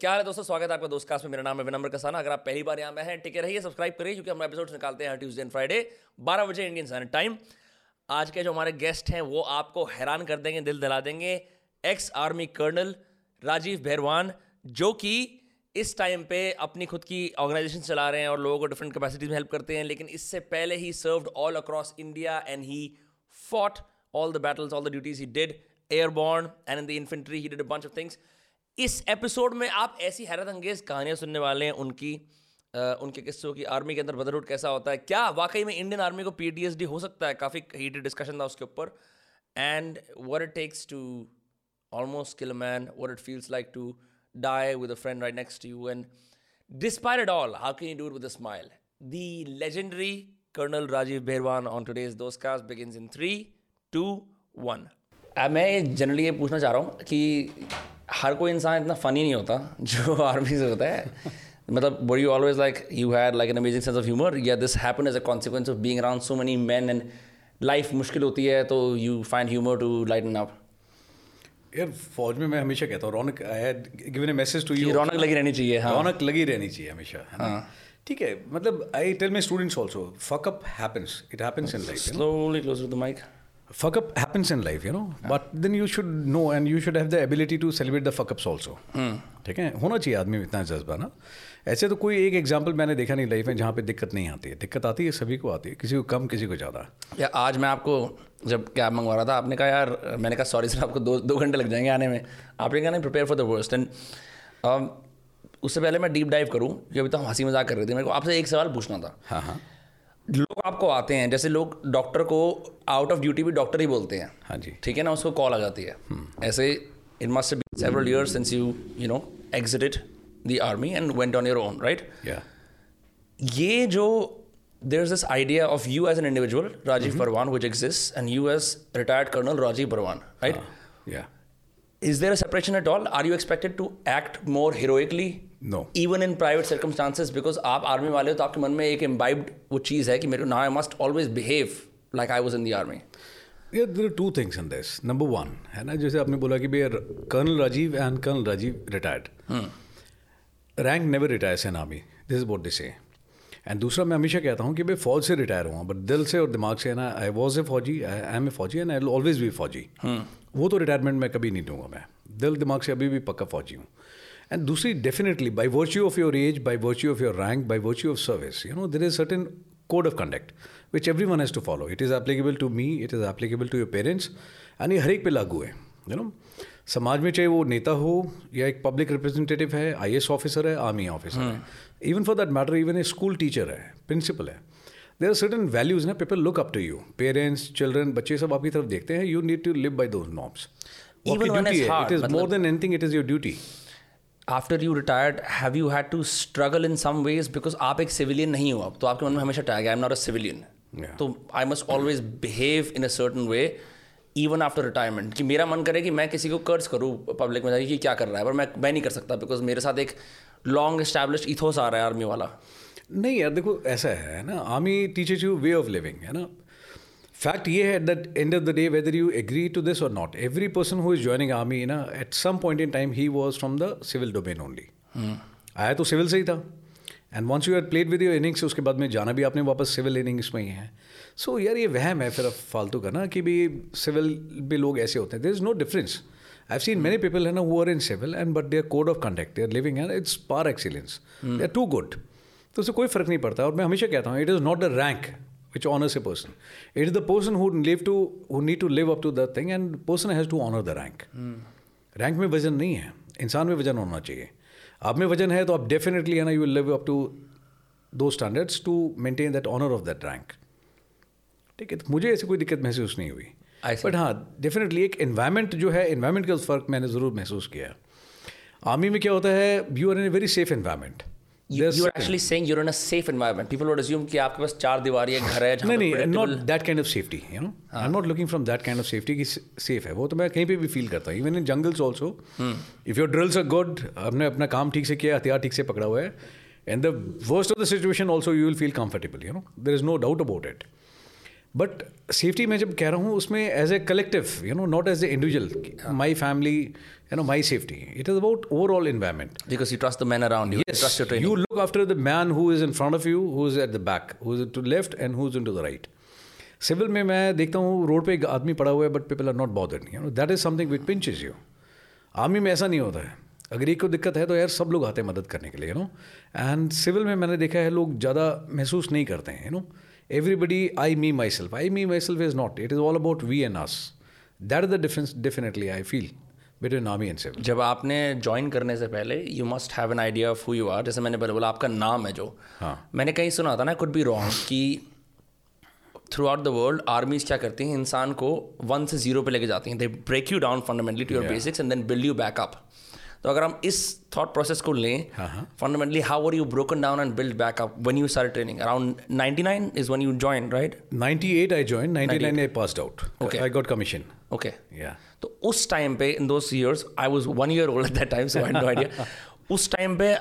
क्या है दोस्तों? स्वागत है आपका दोस्त कास्ट में। मेरा नाम है विनम्र कसाना। अगर आप पहली बार यहाँ में हैं टिके रहिए सब्सक्राइब करिए क्योंकि हम एपिसोड्स निकालते हैं ट्यूसडे एंड फ्राइडे बारह बजे इंडियन स्टैंडर्ड टाइम आज के जो हमारे गेस्ट हैं वो आपको हैरान कर देंगे दिल दिला देंगे। Ex army colonel Rajeev Bhairavan जो कि इस टाइम पे अपनी खुद की ऑर्गेनाइजेशन चला रहे हैं और लोगों को डिफरेंट कैपेसिटीज में हेल्प करते हैं लेकिन इससे पहले ही served all across India and he fought all the battles, all the duties he did, airborne and in the infantry, he did a bunch of things. इस एपिसोड में आप ऐसी हैरत अंगेज कहानियाँ सुनने वाले हैं उनकी आ, उनके किस्सों की आर्मी के अंदर ब्रदरहुड कैसा होता है क्या वाकई में इंडियन आर्मी को पीटीएसडी हो सकता है? काफ़ी हीटेड डिस्कशन था उसके ऊपर। And where it takes to almost kill man where it feels like to die with friend right next you and despair it all how can you do with smile the legendary colonel Rajeev Behrwan on today's दोस्त begin in three two one मैं generally ये पूछना चाह रहा हूँ कि हर कोई इंसान इतना फ़नी नहीं होता जो आर्मी से होता है। मतलब where you always like you had like an amazing sense of humour या this happen as a consequence of being around so many man and life मुश्किल होती है तो you find humour to lighten up यार फौज में मैं हमेशा कहता हूँ रौनक I had given a message to you रौनक लगी रहनी चाहिए हाँ। रौनक लगी रहनी चाहिए हमेशा है ठीक है मतलब I tell my students also fuck up happens it happens in life slowly close to the mike fuck up happens in life you know. Yeah. but then you should know and you should have the ability to celebrate the fuck ups also ठीक है? होना चाहिए आदमी में इतना जज्बा ना। ऐसे तो कोई एक एग्ज़ाम्पल मैंने देखा नहीं लाइफ में जहाँ पे दिक्कत नहीं आती है। दिक्कत आती है सभी को आती है किसी को कम किसी को ज़्यादा। या आज मैं आपको जब कैब मंगवा रहा था आपने कहा यार मैंने कहा सॉरी सर आपको दो दो घंटे लग जाएँगे आने में। आपने कहा नहीं prepare for the worst and उससे पहले मैं डीप डाइव करूँ कि अभी तो हम हँसी मज़ाक कर रहे थे। मेरे को आपसे एक सवाल पूछना था। हाँ हाँ। लोग आपको आते हैं जैसे लोग डॉक्टर को आउट ऑफ़ ड्यूटी भी डॉक्टर ही बोलते हैं। हाँ जी। ठीक है ना? उसको कॉल आ जाती है। ऐसे it must be several years since you you know exited the army and went on your own right ये जो there is this idea of you as an individual Rajeev Parwan which exist and you as retired colonel Rajeev Parwan right या there there a separation at all? Are you expected to act more No. Even in private circumstances, because आप army वाले हो तो आपके मन में एक imbibed वो चीज़ है कि मेरे now I must always behave like I was in the army. Yeah, there are two things in this. Number one, है ना जैसे आपने बोला कि भैया colonel Rajeev and colonel Rajeev retired rank never retires in army this is what they say and दूसरा मैं हमेशा कहता हूँ कि भाई फौज से रिटायर हुआ बट दिल से और दिमाग से है ना आई वॉज़ ए फौजी आई एम ए फौजी एंड आई ऑलवेज बी फौजी. वो तो रिटायरमेंट मैं कभी नहीं दूँगा मैं. दिल दिमाग से अभी भी पक्का फौजी हूँ. एंड दूसरी definitely by virtue of your age by virtue of your rank by virtue of service you know there is certain code of conduct which every one has to follow it is applicable to me it is applicable to your parents and ये हर एक पे लागू है you know समाज में चाहे वो नेता हो या एक पब्लिक रिप्रेजेंटेटिव है आई ऑफिसर है आर्मी ऑफिसर है even for that matter even a school teacher है प्रिंसिपल है देर आर सर्टन वैल्यूज़ ना people look up to you parents children बच्चे सब आपकी तरफ़ देखते हैं you need to live by those norms Even when it's hard, it is मतलब- more than anything it is your duty After you retired have you had to struggle in some ways because आप एक civilian नहीं हो अब तो आपके मन में हमेशा tag I am not a civilian तो I must always behave in a certain way even after retirement कि मेरा मन करे कि मैं किसी को कर्ज करूँ पब्लिक में जाके कि क्या कर रहा है पर मैं मैं नहीं कर सकता बिकॉज़ मेरे साथ एक लॉन्ग एस्टैब्लिश इथोस आ रहा है आर्मी वाला। नहीं यार देखो ऐसा है ना army teachers you way of living है ना? फैक्ट ये है at the end of the day whether you agree to this और not every person who is joining army ना at some point in time he was from the civil domain only आया तो civil से ही था। And once you had played with your innings उसके बाद में जाना भी आपने वापस सिविल इनिंग्स में ही है। सो so, यार ये वहम है फिर फालतू का ना कि भी सिविल भी लोग ऐसे होते हैं। There is no difference I have seen many people है ना who are in civil and but their code of conduct their living है it's par excellence they are too good तो उससे कोई फ़र्क नहीं पड़ता। और मैं हमेशा कहता हूँ it is not the rank which honors a person. It is the person who live to who need to live up to that thing, and person has to honor the rank. Rank में वज़न नहीं है इंसान में वज़न होना चाहिए आप में वज़न है तो आप डेफिनेटली है ना you will live up to two standards to maintain that honour of that rank ठीक है तो मुझे ऐसी कोई दिक्कत महसूस नहीं हुई. बट हाँ डेफिनेटली एक इन्वायरमेंट जो है इन्वायरमेंट का फ़र्क मैंने ज़रूर महसूस किया. आर्मी में क्या होता है you are in a very safe environment you, you are actually saying you're in a safe environment. People would assume कि आपके पास चार दीवारी है घर है जहाँ नहीं नहीं predictable- that kind of safety you know I am not looking from that kind of safety की सेफ़ है। वो तो मैं कहीं पे भी फील करता हूँ। Even in jungles also if your drills are good हमने अपना काम ठीक से किया हथियार ठीक से पकड़ा हुआ है and the worst of the situation also you will feel comfortable you know there is no doubt about it but safety मैं जब कह रहा हूँ उसमें as a collective you know not as a individual my family you know my safety it is about overall environment Because you trust the men around you. yes, You trust your training. you look after the man who is in front of you, who is at the back, who is to left and who's into the right. Civil में मैं देखता हूँ road पे एक आदमी पड़ा हुआ है but people are not bothered you know that is something which pinches you army में ऐसा नहीं होता है। अगर एक को दिक्कत है तो यार सब लोग आते हैं मदद करने के लिए यू नो एंड सिविल में मैंने देखा है लोग ज़्यादा महसूस नहीं करते हैं you know everybody I me myself I me myself is not it is all about we and us that is the difference definitely I feel between army and civil जब आपने ज्वाइन करने से पहले you must have an idea of who you are जैसे मैंने पहले बोला आपका नाम है जो। हाँ। मैंने कहीं सुना था ना कुड बी रॉन्ग कि throughout the world armies क्या करती हैं इंसान को वन से ज़ीरो पे लेके जाती हैं। They break you down fundamentally to your basics and then build you back up तो अगर हम इस थॉट प्रोसेस को लें fundamentally how are you broken down and build back up when you start training around 99 is when you join right 98 I joined, 99 I passed out. Okay. I got commission. Okay Yeah. तो उस time पे in those years I was one year old that time so no idea उस time पे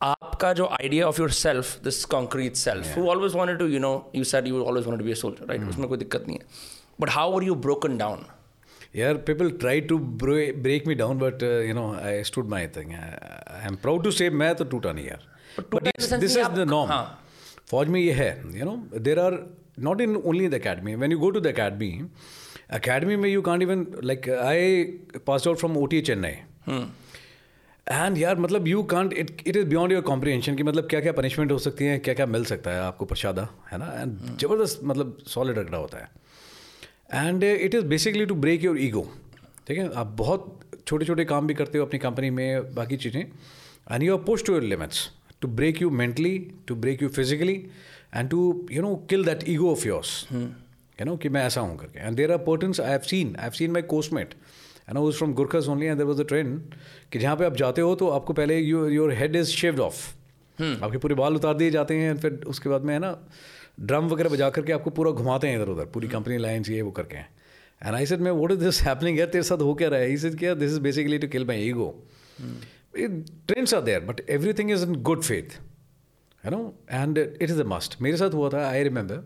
आपका जो idea of yourself this concrete self who always want to you know you said you always want be soldier right उसमें कोई दिक्कत नहीं है। But how are you broken down यार people try to break me down but you know I stood my thing I am proud to say मैं तो टूटा नहीं यार। दिस इज़ द नॉम फौज में ये है you know there are not in only the academy when you go to the academy academy में you can't even like I passed out from OT Chennai. And यार मतलब you can't it it is beyond your comprehension कि मतलब क्या क्या punishment हो सकती है क्या क्या मिल सकता है आपको प्रसादा है ना? एंड ज़बरदस्त मतलब सॉलिड रगड़ा होता है। And it is basically to break your ego ठीक है? आप बहुत छोटे छोटे काम भी करते हो अपनी कंपनी में बाकी चीज़ें। And you are push to your limits to break you mentally to break you physically and to you know kill that ego of yours you know कि मैं ऐसा हूँ करके। And there are patterns I have seen I have seen my coursemate and was from Gurkhas only and there was a trend कि जहाँ पे आप जाते हो तो आपको पहले you your head is shaved off आपके पूरे बाल उतार दिए जाते हैं फिर उसके बाद में है ना ड्रम वगैरह बजा करके आपको पूरा घुमाते हैं इधर उधर पूरी कंपनी लाइन्स ये वो करके हैं। एंड आई सेड मैं वॉट इज़ दिस हैपनिंग यार तेरे साथ हो क्या रहा है? इज़ क्या this is basically to kill my ego trends are there but everything is in good faith है know and it is a must मेरे साथ हुआ था I remember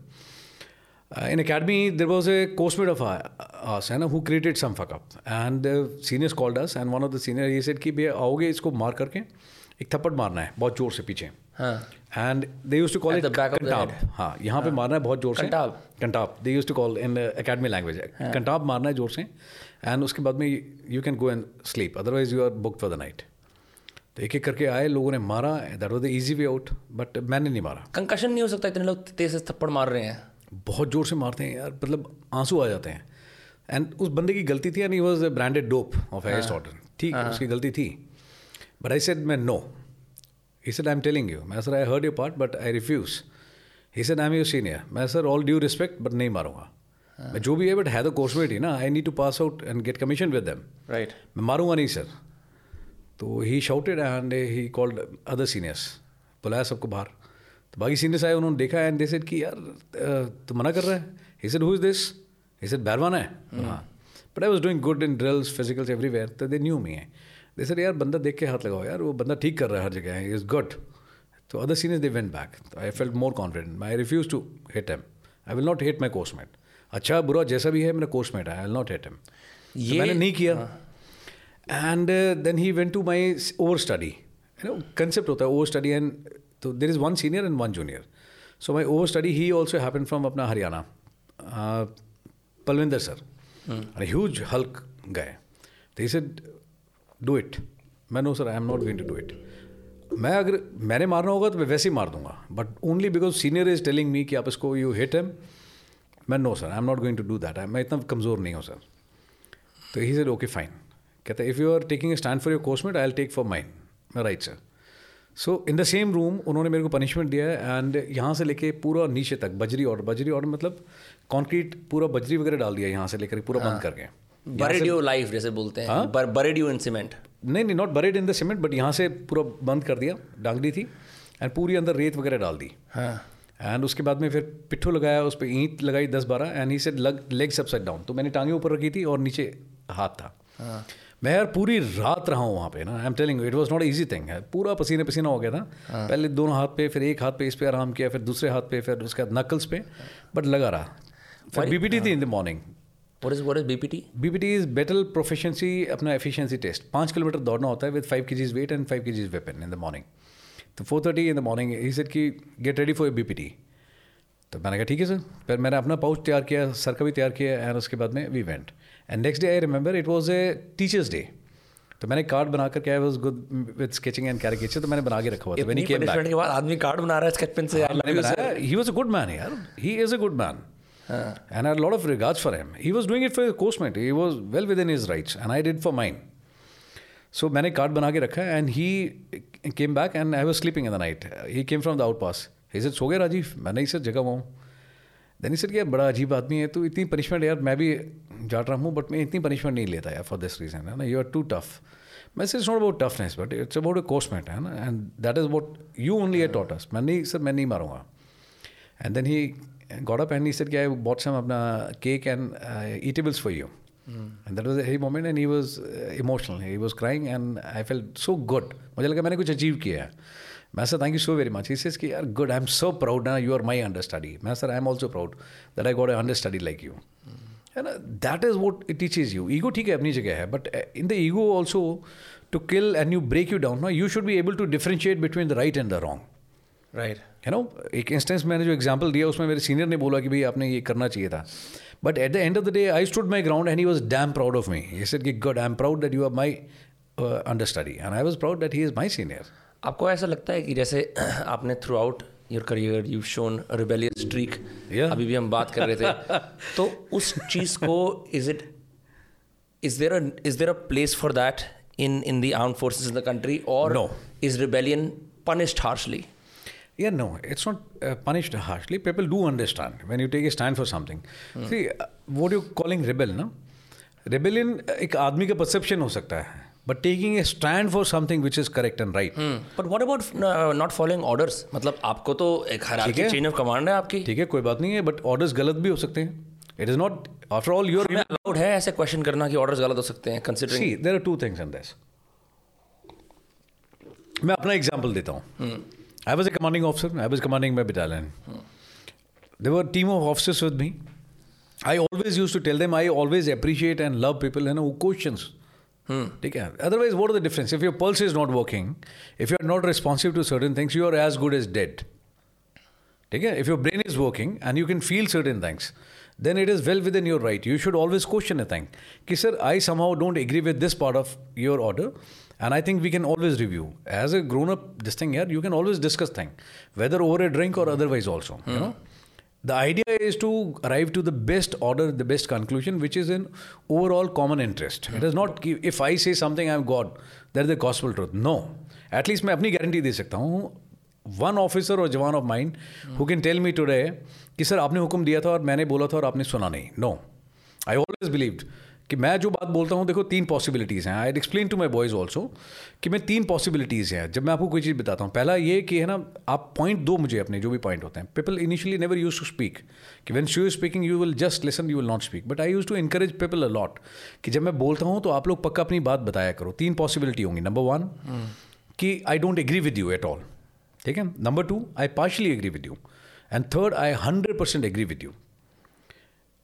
in academy there was a coursemate of uh, us and who created some fuck up. And the seniors called us and one of the senior he said कि भैया आओगे इसको मार करके? एक थप्पड़ मारना है बहुत ज़ोर से पीछे. हाँ। And they use to call it कंटाब हाँ यहाँ पे मारना है बहुत ज़ोर से। कंटाब? कंटाब they use to call in academy language कंटाब मारना है ज़ोर से एंड उसके बाद में you can go and sleep otherwise you are book for the night तो एक एक करके आए लोगों ने मारा that was the easy way out but मैंने नहीं मारा। कंकशन नहीं हो सकता इतने लोग तेज से थप्पड़ मार रहे हैं। बहुत ज़ोर से मारते हैं यार मतलब आँसू आ जाते हैं। एंड उस बंदे की गलती थी and he was branded dope of highest order ठीक उसकी गलती थी। बट आई सेड मैं no he said I am telling you मैं sir I heard your part but I refuse he said I am your senior मैं sir all due respect but नहीं मारूँगा। मैं जो भी है बट है तो कोर्समेट ही ना। I need to pass out and get commission with them right मैं मारूँगा नहीं सर तो he shouted and he called other seniors बुलाया सबको बाहर। तो बाकी सीनियर्स आए उन्होंने देखा एंड दे सेड कि यार तो मना कर रहा है? He said who is this he said बैरवाना है. हाँ। But I was doing good in drills physicals everywhere तो दे न्यू मी है दे सेड यार बंदा देख के हाथ लगाओ यार वो बंदा ठीक कर रहा है हर जगह ही इज़ गुड तो other seniors they went back तो I felt more confident I refuse to hit him I will not hit my coursemate अच्छा बुरा जैसा भी है मेरा कोर्समेट है I will not hit him ये- मैंने नहीं किया। and uh, then he went to my s- overstudy. You know concept hota है overstudy and so is one senior and one junior so my overstudy he also happen from अपना Haryana. Palwinder sir. sir a huge hulk guy they said do it. मैं no sir I am not going to do it मैं अगर मैंने मारना होगा तो मैं वैसे ही मार दूँगा। But only because senior is telling me कि आप इसको यू हिट हिम मैं no sir I am not going to do that I मैं इतना कमज़ोर नहीं हूँ सर तो ही सेड ओके फाइन कहते है if you are taking a stand for your coursemate I'll take for mine मैं right sir so in the same room उन्होंने मेरे को पनिशमेंट दिया है एंड यहाँ से लेके पूरा नीचे तक बजरी ऑर्डर बजरी ऑर्डर मतलब कॉन्क्रीट पूरा बजरी वगैरह डाल दिया यहाँ से लेकर पूरा बंद करके। बरेड यू लाइफ जैसे बोलते हैं। Buried you in cement. नहीं नहीं not buried in the cement but यहाँ से पूरा बंद कर दिया डांगरी थी एंड पूरी अंदर रेत वगैरह डाल दी। हाँ। एंड उसके बाद में फिर पिट्ठू लगाया उस पर ईंट लगाई दस बारह एंड ही से लग लेग्स अपसाइड डाउन तो मैंने टांगे ऊपर रखी थी और नीचे हाथ था। मैं यार पूरी रात रहा हूँ वहाँ पे ना I am telling it was not easy thing है पूरा पसीने पसीना हो गया था। पहले दोनों हाथ पे फिर एक हाथ पे इस पे आराम किया फिर दूसरे हाथ पे फिर उसके बाद नकल्स पे बट लगा रहा। फिर बीपीटी थी in the morning What is what is BPT? BPT is battle proficiency अपना एफिशिएंसी टेस्ट पाँच किलोमीटर दौड़ना होता है with five K Gs wait and five K Gs weapon in the morning तो four thirty in the morning he said कि get ready for B P T तो मैंने कहा ठीक है सर फिर मैंने अपना पाउच तैयार किया सर का भी तैयार किया एंड उसके बाद में we went and next day I remember it was a teachers day तो मैंने कार्ड बना करके I was good with sketching and caricature तो मैंने बना के रखा हुआ था। व्हेन ही केम बैक के बाद आदमी कार्ड बना रहा है स्केच पेन से he was a good man यार। He is a good man and I had a lot of regards for him. He was doing it for his coursemate. He was well within his rights, and I did for mine. मैंने card बना के रखा है and he came back and I was sleeping in the night he came from the out pass he said सो गए राजीव? मैंने sir जगह हुआ हूँ देन सर क्या बड़ा अजीब आदमी है तो इतनी पनिशमेंट यार मैं भी जाट रहा हूँ बट मैं इतनी पनिशमेंट नहीं लेता यार फॉर दिस रीजन है ना? यू आर टू टफ मैं it's not about toughness but it's about a coursemate है ना? And that is what you only a टॉटस मैं नहीं सर मैं नहीं मारूँगा। And then he got up and he said, yeah, I bought some apna cake and uh, eatables for you. And that was a heavy moment and he was uh, emotional. He was crying and I felt so good. मुझे लगा मैंने कुछ achieve किया है। मैं sir thank you so very much he says कि यार good I am so proud ना you are my under study मैं sir I am also proud that I got a understudy like you है ना? That is what it teaches you ego ठीक है अपनी जगह है but in the ego also to kill and you break you down ना you should be able to differentiate between the right and the wrong right है no एक instance मैंने जो एग्ज़ाम्पल दिया उसमें मेरे सीनियर ने बोला कि भाई आपने ये करना चाहिए था। But at the end of the day I stood my ground and he was damn proud of me he said कि good I am proud that you are my understudy and I was proud that he is my senior आपको ऐसा लगता है कि जैसे आपने throughout your career you shown rebellious streak अभी भी हम बात कर रहे थे तो उस चीज़ को is it is there is there a place for that in in the armed forces in the country और No. Is rebellion punished harshly Yeah, no, it's not uh, punished harshly. People do understand when you take a stand for something. See, uh, what you're calling rebel, no? Rebellion एक आदमी का perception हो सकता है but taking a stand for something which is correct and right but what about not following orders मतलब आपको तो एक चेन ऑफ़ कमांड है आपकी। ठीक है कोई बात नहीं है बट ऑर्डर्स गलत भी हो सकते हैं। It is not after all you're allowed है ऐसे क्वेश्चन करना कि ऑर्डर्स गलत हो सकते हैं considering See, there are two things in this. मैं अपना एग्ज़ाम्पल देता हूँ। I was a commanding officer I was commanding my battalion there were team of officers with me I always use to tell them I always appreciate and love people है ना वो question ठीक है otherwise what are the difference if your pulse is not working if you are not responsive to certain things you are as good as dead ठीक है if your brain is working and you can feel certain things then it is well within your right. You should always question a thing. Ki, sir, I somehow don't agree with this part of your order, and I think we can always review. As a grown up, this thing here, you can always discuss thing, whether over a drink or otherwise also. You know, The idea is to arrive to the best order, the best conclusion, which is in overall common interest. It is not ki- if I say something, I'm God. That is the gospel truth. No. At least मैं अपनी guarantee दे सकता हूँ one officer और जवान of mind who can tell me today कि sir आपने हुक्म दिया था और मैंने बोला था और आपने सुना नहीं नो आई ऑलवेज बिलीव्ड कि मैं जो बात बोलता हूँ, देखो, तीन पॉसिबिलिटीज़ हैं। I explain to my boys also कि मैं तीन पॉसिबिलिटीज़ हैं। जब मैं आपको कोई चीज़ बताता हूँ, पहला ये कि है ना, आप पॉइंट दो मुझे अपने, जो भी पॉइंट होते हैं। People initially never use to speak कि when she is speaking you will just listen you will not speak but I use to encourage people a lot कि जब मैं बोलता हूँ तो आप लोग पक्का अपनी बात बताया करो। तीन पॉसिबिलिटी होंगी। नंबर वन कि I don't agree with you at all ठीक है? Number two I partially agree with you and third I hundred percent agree with you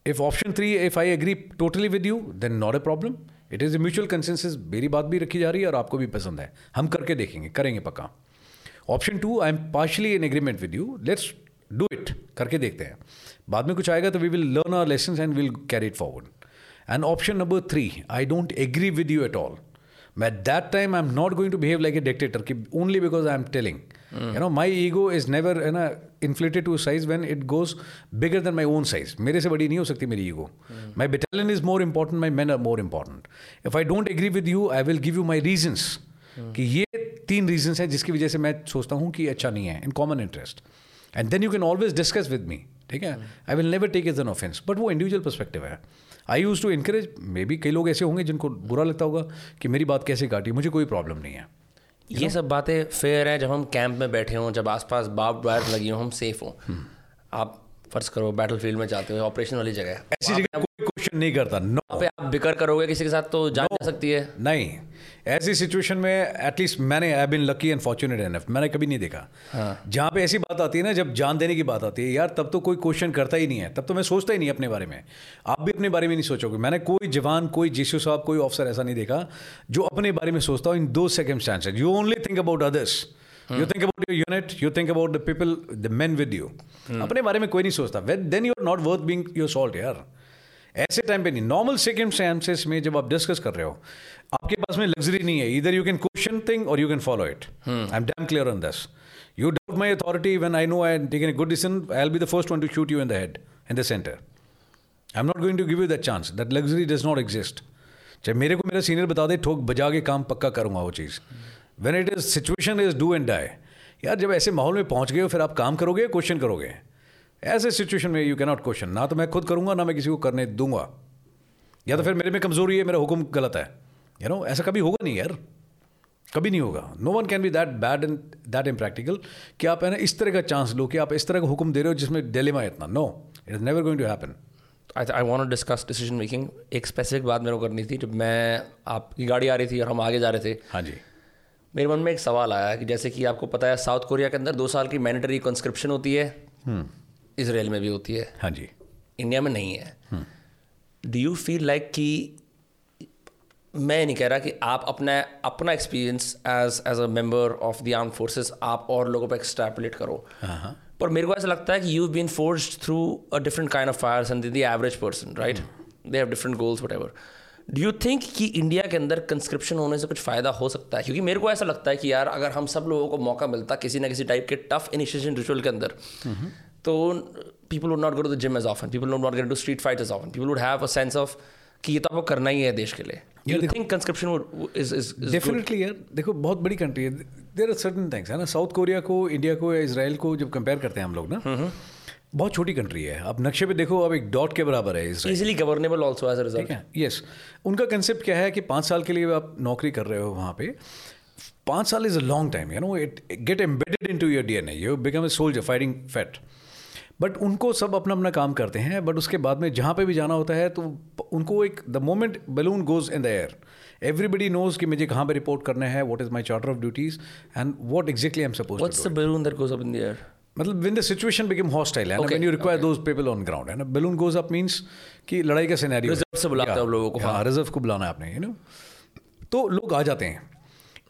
if option three if I agree totally with you then not a problem it is a mutual consensus मेरी बात भी रखी जा रही है और आपको भी पसंद है। हम करके देखेंगे, करेंगे पक्का। Option two I am partially in agreement with you let's do it करके देखते हैं। बाद में कुछ आएगा तो we will learn our lesson and will carry it forward and option number three I don't agree with you at all मैं that time I am not going to behave like a dictator कि only because I am telling you know my ego is never है ना inflated to size when it goes bigger than my own size मेरे से बड़ी नहीं हो सकती मेरी ego my battalion is more important my man are more important if I don't agree with you I will give you my reasons कि ये तीन रीजन्स हैं जिसकी वजह से मैं सोचता हूँ कि अच्छा नहीं है in common interest and then you can always discuss with me ठीक है? I will never take is an offence but वो इंडिविजुअल परस्पेक्टिव है. I use to encourage maybe कई लोग ऐसे होंगे जिनको बुरा लगता होगा कि मेरी बात कैसे काटी मुझे कोई प्रॉब्लम नहीं है. ये सब बातें फेयर है जब हम कैंप में बैठे हों जब आसपास बाप वायर लगी हों हम सेफ़ हों। आप फ़र्ज़ करो बैटल फ़ील्ड में जाते हो ऑपरेशन वाली जगह ऐसी जगह कोई क्वेश्चन नहीं करता नो पे आप बिकर करोगे किसी के साथ तो जान no. जा सकती है। नहीं ऐसी सिचुएशन में एटलीस्ट मैंने I been lucky and fortunate enough मैंने कभी नहीं देखा। हाँ। जहाँ पे ऐसी बात आती है ना जब जान देने की बात आती है यार तब तो कोई क्वेश्चन करता ही नहीं है तब तो मैं सोचता ही नहीं अपने बारे में। आप भी अपने बारे में नहीं सोचोगे। मैंने कोई जवान कोई जीसू साहब कोई ऑफिसर ऐसा नहीं देखा जो अपने बारे में सोचता हो इन दो second you only think about others you think about your unit you think about the people the man with you अपने बारे में कोई नहीं सोचता। Then you are not worth being your salt यार। ऐसे टाइम पे नहीं। नॉर्मल सेकंड में जब आप डिस्कस कर रहे हो, आपके पास में लग्जरी नहीं है। इधर यू कैन क्वेश्चन थिंग और you can follow it I am damn clear on this you doubt my authority when I know I taken a good decision I'll be the first one to shoot you in the head in the centre I am not going to give you that chance that luxury does not exist चाहे मेरे को मेरा senior बता दे, ठोक बजा के काम पक्का करूँगा वो चीज़। When it is situation is do and die यार जब ऐसे माहौल में पहुँच गए हो फिर आप काम करोगे क्वेश्चन करोगे? ऐसे सिचुएशन में यू कैनॉट क्वेश्चन ना तो मैं खुद करूँगा ना मैं किसी को करने दूँगा। या तो फिर मेरे में कमज़ोरी है मेरा हुक्म गलत है। यू नो ऐसा कभी होगा नहीं यार। कभी नहीं होगा। No one can be that bad and that impractical कि आप है ना इस तरह का चांस लो कि आप इस तरह का हुक्म दे रहे हो जिसमें डिलेमा इतना। No it is never going to happen I I want discuss decision making एक स्पेसिफिक बात मेरे को करनी थी जब मैं आपकी गाड़ी आ रही थी और हम आगे जा रहे थे। हाँ जी। मेरे मन में एक सवाल आया कि जैसे कि आपको पता है साउथ कोरिया के अंदर दो साल की मैंडेटरी कंस्क्रिप्शन होती है। इसराइल में भी होती है। हाँ जी। इंडिया में नहीं है। डू यू फील लाइक कि मैं नहीं कह रहा कि आप अपना अपना experience as as a member of the armed forces आप और लोगों पर एक्सट्रैपुलेट करो। पर मेरे को ऐसा लगता है कि you been forced through a different kind of fires and the average person right they have different goals what ever do you think कि इंडिया के अंदर कंस्क्रिप्शन होने से कुछ फ़ायदा हो सकता है? क्योंकि मेरे को ऐसा लगता है कि यार अगर हम सब लोगों को मौका मिलता किसी ना किसी टाइप के टफ इनिशिएशन रिचुअल के अंदर तो people would not go to the gym as often people would not get to street fight as often people would have a sense of कि ये तो आपको करना ही है देश के लिए. You think conscription is is definitely यार. देखो बहुत बड़ी कंट्री है. देर आर सर्टन थिंग्स है ना? साउथ कोरिया को इंडिया को या इसराइल को जब कंपेयर करते हैं हम लोग ना बहुत छोटी कंट्री है। अब नक्शे पे देखो अब एक डॉट के बराबर है easily governable also as result ठीक है? यस उनका कंसेप्ट क्या है कि पाँच साल के लिए आप नौकरी कर रहे हो वहाँ पे। पाँच साल is a long time you know it get embedded into your D N you become a soldier fighting fit but उनको सब अपना अपना काम करते हैं बट उसके बाद में जहाँ पे भी जाना होता है तो उनको एक the moment balloon goes in the air everybody knows कि मुझे कहाँ पे रिपोर्ट करना है what is my charter of duties and what exactly am suppose the balloon that goes up in the air? मतलब when the situation became hostile and Okay, when you require those people on ground and balloon goes up means कि लड़ाई का scenario Reserve से बुलाते हो लोगों को, हाँ। रिज़र्व को बुलाना है आपने यू नो तो लोग आ जाते हैं।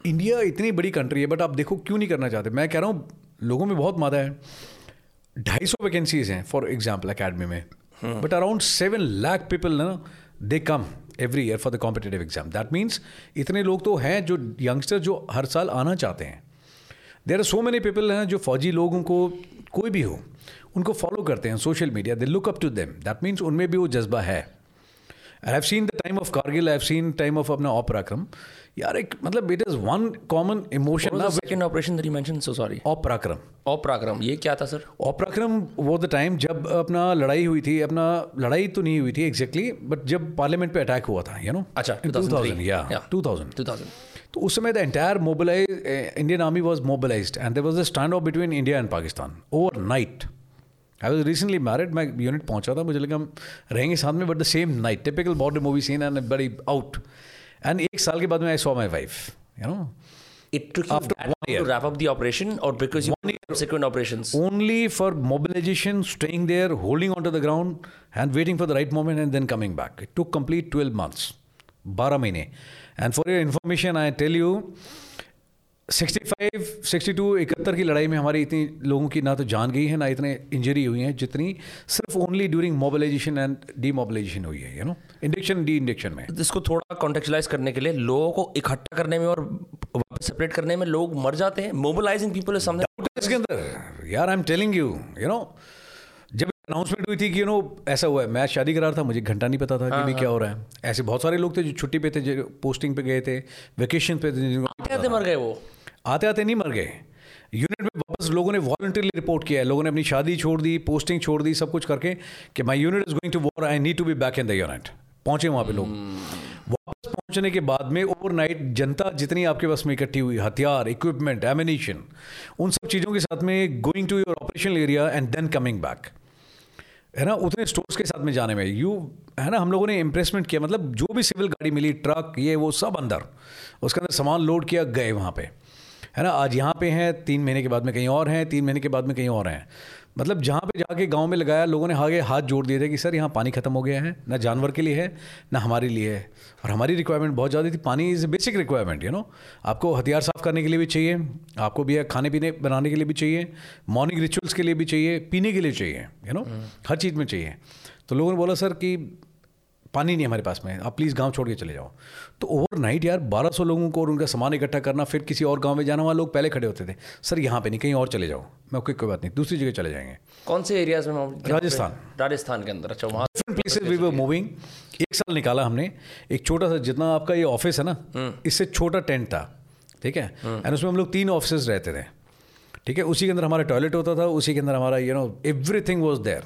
इंडिया इतनी बड़ी कंट्री है बट आप देखो क्यों नहीं करना चाहते? मैं कह रहा हूँ लोगों में बहुत मादा है। ढाई सौ वैकेंसीज हैं फॉर एग्ज़ाम्पल अकेडमी में। But around seven lakh people ना they come every year for the competitive exam that means इतने लोग तो हैं जो यंगस्टर जो हर साल आना चाहते हैं। There are so many people हैं जो फौजी लोगों को कोई भी हो उनको फॉलो करते हैं social media they look up to them that means उनमें भी वो जज्बा है। I have seen the time of Kargil I have seen time of अपना ऑपराक्रम यार एक मतलब it is one common emotion second operation that you mention so sorry Parakram Parakram ये क्या था सर? ऑपराक्रम वो द टाइम जब अपना लड़ाई हुई थी अपना लड़ाई तो नहीं हुई थी एग्जैक्टली बट जब पार्लियामेंट पे अटैक हुआ था यू नो अच्छा, टू थाउज़ेंड या yeah. टू थाउज़ेंड 2000 तो उस समय the entire mobilise Indian army was mobilise and there was a standoff between India and Pakistan overnight I was recently married मैं यूनिट पहुंचा था मुझे लगा हम रहेंगे साथ में but the same night typical border movie scene and बड़ी आउट एंड एक साल के बाद में I saw my wife you know it took you After that one long to year. wrap up the operation or because you subsequent operations only for mobilization, staying there, holding onto the ground, and waiting for the right moment, and then coming back. It took complete 12 months. 12 महीने and for your information I tell you 65, 62, इकहत्तर की लड़ाई में हमारी इतनी लोगों की ना तो जान गई है ना इतने इंजरी हुई हैं जितनी सिर्फ़ only during mobilization and demobilization हुई है you know induction de induction में इसको थोड़ा कॉन्टेक्चुलाइज करने के लिए लोगों को इकट्ठा करने में और वापस सेपरेट करने में लोग मर जाते हैं मोबिलाइजिंग पीपल समथिंग इसके अंदर। यार I am telling you you know announcement हुई थी कि यू नो ऐसा हुआ है। मैं शादी करा रहा था मुझे घंटा नहीं पता था कि भाई क्या हो रहा है। ऐसे बहुत सारे लोग थे जो छुट्टी पे थे जो पोस्टिंग पे गए थे वेकेशन पे थे जिनको आते मर गए वो। आते आते नहीं मर गए। यूनिट में वापस लोगों ने वॉलंटरली रिपोर्ट किया है। लोगों ने अपनी शादी छोड़ दी पोस्टिंग छोड़ दी सब कुछ करके कि my unit is going to war I need to be back in the unit पहुँचे वहाँ पे लोग। वापस पहुँचने के बाद में ओवरनाइट जनता जितनी आपके पास में इकट्ठी हुई हथियार इक्विपमेंट एमिनेशन उन सब चीज़ों के साथ में going to your operational area and then coming back है ना, उतने स्टोर्स के साथ में जाने में। यू है ना, हम लोगों ने इम्प्रेसमेंट किया मतलब जो भी सिविल गाड़ी मिली ट्रक ये, वो सब अंदर। उसके अंदर सामान लोड किया, गए वहाँ पे। है ना, आज यहाँ पे हैं, तीन महीने के बाद में कहीं और हैं, तीन महीने के बाद में कहीं और हैं। मतलब जहाँ पे जाके गाँव में लगाया लोगों ने आगे हाथ जोड़ दिए थे कि सर यहाँ पानी ख़त्म हो गया है ना जानवर के लिए है ना हमारे लिए है। और हमारी रिक्वायरमेंट बहुत ज़्यादा थी। पानी is basic requirement you know आपको हथियार साफ़ करने के लिए भी चाहिए आपको भी खाने पीने बनाने के लिए भी चाहिए मॉर्निंग रिचुअल्स के लिए भी चाहिए पीने के लिए चाहिए यू नो हर चीज़ में चाहिए। तो लोगों ने बोला सर कि पानी नहीं हमारे पास में। आप प्लीज़ गाँव छोड़ के चले जाओ। तो ओवर नाइट यार 1200 लोगों को और उनका सामान इकट्ठा करना फिर किसी और गाँव में जाना वहाँ लोग पहले खड़े होते थे। सर यहाँ पे नहीं कहीं और चले जाओ। मैं ओके कोई बात नहीं दूसरी जगह चले जाएँगे। कौन से एरियाज़ में राजस्थान। राजस्थान के अंदर अच्छा वहाँ प्लेसेस वी वर मूविंग एक साल निकाला हमने। एक छोटा सा जितना आपका ये ऑफ़िस है ना इससे छोटा टेंट था ठीक है? एंड उसमें हम लोग तीन ऑफ़िस रहते थे ठीक है? उसी के अंदर हमारा टॉयलेट होता था उसी के अंदर हमारा you know everything was there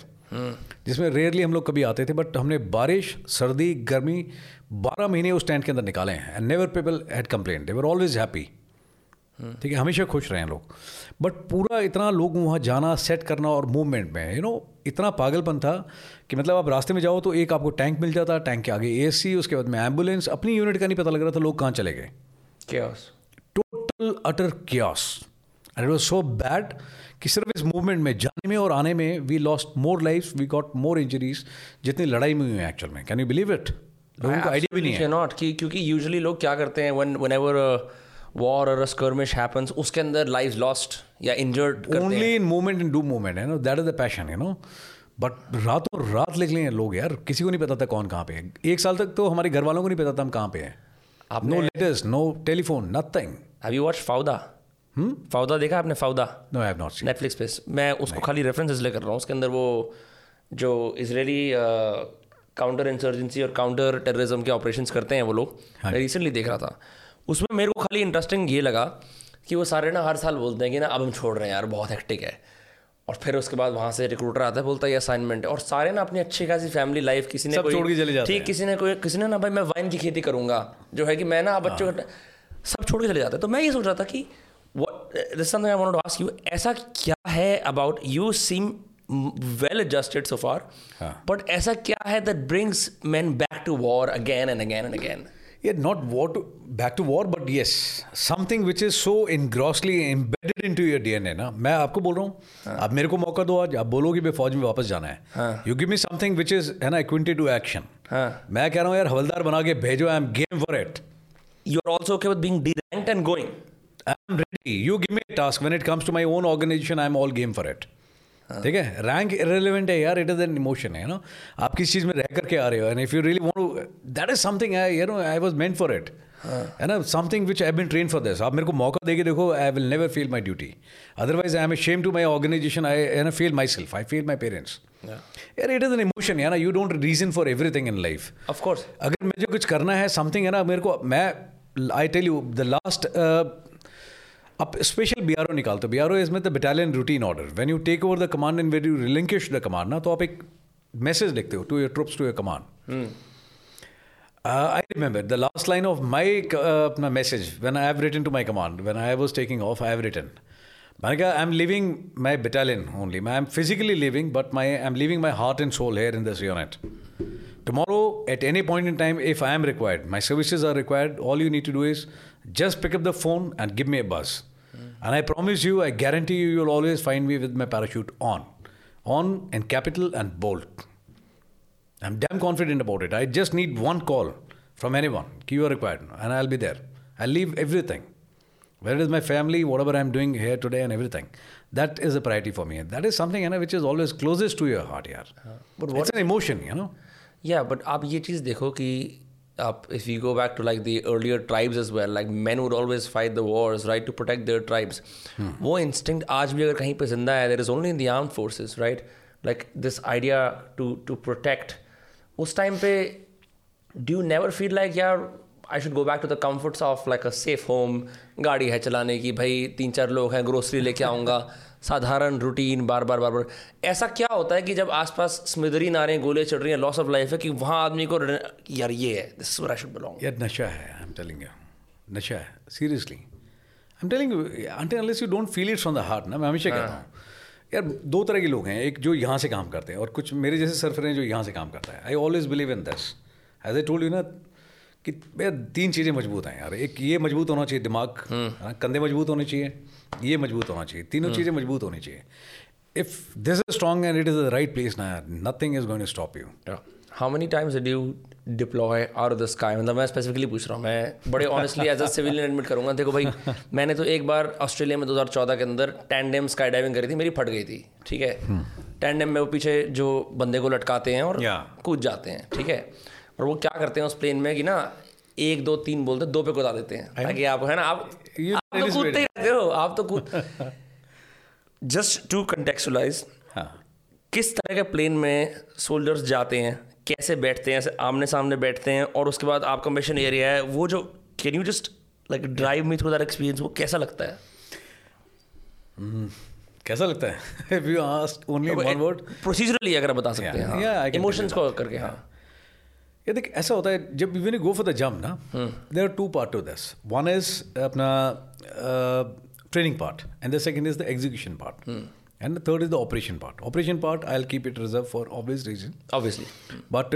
जिसमें रेयरली हम लोग कभी आते थे बट हमने बारिश सर्दी गर्मी बारह महीने उस टेंट के अंदर निकाले हैं and never people had complain they were always happy ठीक है हमेशा खुश रहे हैं लोग। बट पूरा इतना लोग वहाँ जाना सेट करना और मूवमेंट में यू you नो know, इतना पागलपन था कि मतलब आप रास्ते में जाओ तो एक आपको टैंक मिल जाता टैंक के आगे एसी उसके बाद में एंबुलेंस अपनी यूनिट का नहीं पता लग रहा था लोग कहाँ चले गए। क्या total utter chaos and it was so bad कि सिर्फ़ इस मूवमेंट में जाने में और आने में we lost more life we got more injuries जितनी लड़ाई में हुई है एक्चुअल में। कैन यू बिलीव इट लोगों को आइडिया भी नहीं है। नॉट कि क्योंकि यूजुअली लोग क्या करते हैं व्हेन व्हेनेवर वॉर और स्कर्मिश हैपेंस उसके अंदर लाइफ लॉस्ट या injured only in movement in do movement है no that is the passion you know but रातों रात लिख लिए लोग यार किसी को नहीं पता था कौन कहाँ पे है। एक साल तक तो हमारे घर वालों को नहीं पता था हम कहाँ पे हैं। No latest no telephone nothing have you watch Fauda Fauda देखा आपने? Fauda? No I have not seen Netflix पे। मैं उसको खाली रेफरेंस इसलिए कर रहा हूँ। उसके अंदर वो जो इसराइली काउंटर इंसर्जेंसी और काउंटर टेररिज्म के ऑपरेशंस करते हैं वो लोग मैं रिसेंटली देख रहा था। उसमें मेरे को खाली इंटरेस्टिंग ये लगा कि वो सारे ना हर साल बोलते हैं कि ना अब हम छोड़ रहे हैं यार बहुत हेक्टिक है। और फिर उसके बाद वहाँ से रिक्रूटर आता है बोलता है ये असाइनमेंट है। और सारे ना अपनी अच्छी खासी फैमिली लाइफ किसी ने छोड़ के चले जाते ठीक किसी ने कोई किसी ने ना भाई मैं वाइन की खेती करूँगा। जो है कि मैं ना बच्चों सब छोड़ के चले जाते हैं। तो मैं ये सोच रहा था कि what something I want ask you ऐसा क्या है about you seem well adjusted so far but ऐसा क्या है that brings man back to war again and again and again ये not war to back to war but yes something which is so in grossly embedded into your D N A ना मैं आपको बोल रहा हूँ आप मेरे को मौका दो आज आप बोलोगे भाई फौज में वापस जाना है। You give me something which is है ना इक्विटी टू एक्शन मैं कह रहा हूँ यार हवलदार बना के भेजो I am game for it you are also okay with being D rank and going I'm ready. You give me a task. When it comes to my own organization, I'm all game for it. ठीक है? Rank irrelevant है यार. It is an emotion है ना आप किस चीज़ में रह करके आ रहे हो? And if you really want that is something I you know I was meant for it है ना? Something which I been train for this आप मेरे को मौका देके देखो I will never feel my duty otherwise I am shame to my organisation I and feel my self I feel my parents यार it is an emotion है ना you don't reason for everything in life of course अगर मुझे कुछ करना है something है ना मेरे को मैं I tell you the last अब स्पेशल बी आर ओ निकालते बी आर ओ इज़ में the battalion routine order when you take over the command and when you relinquish the command ना तो आप एक मैसेज लिखते हो to your troops to your command I remember the last line of my अपना message when I have written to my command when I was taking off I have written मैंने कहा I am leaving my battalion only मैं I am physically leaving but my I am leaving my heart and soul here in this unit tomorrow at any point in time if i am required my services are required all you need to do is just pick up the phone and give me a buzz mm. and i promise you i guarantee you you'll always find me with my parachute on on in capital and bold i'm damn confident about it i just need one call from anyone you are required and i'll be there i'll leave everything where is my family whatever i'm doing here today and everything that is a priority for me that is something you know, which is always closest to your heart yeah but it's an emotion you know या but आप ये चीज़ देखो कि आप if you go back to like the earlier tribes as well like man would always fight the wars right to protect their tribes वो instinct आज भी अगर कहीं पे ज़िंदा है there is only in the arm forces right like this idea to to protect उस time पे do you never feel like यार I should go back to the comforts of like a safe home गाड़ी है चलाने की भाई तीन चार लोग हैं ग्रोसरी लेके आऊँगा साधारण रूटीन बार बार बार बार ऐसा क्या होता है कि जब आसपास स्मिदरी नारें गोले चढ़ रही हैं लॉस ऑफ़ लाइफ है कि वहाँ आदमी को यार ये है दिस आई शुड बिलोंग यार नशा है आई एम टेलिंग यू नशा है seriously I am telling you unless you don't feel it from the heart ना मैं हमेशा कहता हूँ। यार दो तरह के लोग हैं एक जो यहाँ से काम करते हैं और कुछ मेरे जैसे सरफर हैं जो यहाँ से काम करता है। I always believe in this as I told you ना कि तीन चीज़ें मज़बूत हैं यार। एक ये मज़बूत होना चाहिए दिमाग कंधे मज़बूत होने चाहिए ये मज़बूत होना चाहिए। तीनों चीज़ें मज़बूत होनी चाहिए। If this is strong and it is the right place ना यार nothing is going to stop you how many times did you deploy out of the sky मतलब मैं स्पेसिफिकली पूछ रहा हूँ मैं बड़े honestly as a civilian admit करूँगा। देखो भाई मैंने तो एक बार ऑस्ट्रेलिया में 2014 के अंदर टैंडेम स्काई डाइविंग करी थी मेरी फट गई थी ठीक है? टैंडेम में वो पीछे जो बंदे को लटकाते हैं और Yeah. कूद जाते हैं ठीक है? और वो क्या करते हैं उस प्लेन में कि ना एक दो तीन बोलते दो पे कुदा देते हैं ताकि आप है ना आप आप तो कूदते ही रहते हो आप तो कूद जस्ट टू कंटेक्चुलाइज हाँ। किस तरह के प्लेन में सोल्जर्स जाते हैं कैसे बैठते हैं आमने सामने बैठते हैं और उसके बाद आपका मिशन एरिया है वो जो can you just like drive me through that experience वो कैसा लगता है? कैसा लगता है? If you ask only one word procedurally अगर बता सकते हैं इमोशंस को करके हाँ। ये देख ऐसा होता है जब you go for the jump ना there are two part to this one is अपना training part and the second is the execution part and the third is the operation part operation part I'll keep it reserve for obvious reason obviously but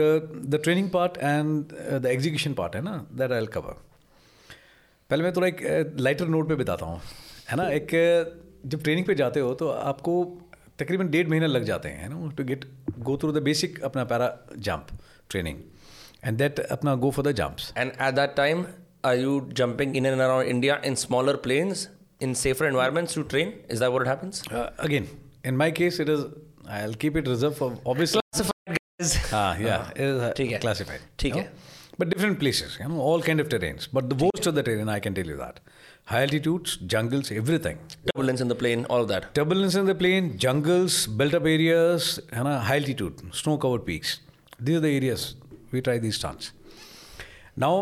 the training part and the execution part है ना that I'll cover पहले मैं थोड़ा एक lighter note पे बताता हूँ है ना एक uh, जब ट्रेनिंग पे जाते हो तो आपको तकरीबन डेढ़ महीने लग जाते हैं ना to get go through the basic अपना para jump training and that अपना go for the jumps and at that time are you jumping in and around India in smaller planes in safer environments to train is that what happens again in my case it is I will keep it reserve for obviously हाँ yeah it is uh, ठीक है। classified ठीक you है। know. but different places you know all kind of terrains but the worst of the terrain I can tell you that high altitudes jungles everything turbulence in the plane all of that turbulence in the plane jungles built up areas and high altitude snow covered peaks these are the areas we try these stunts now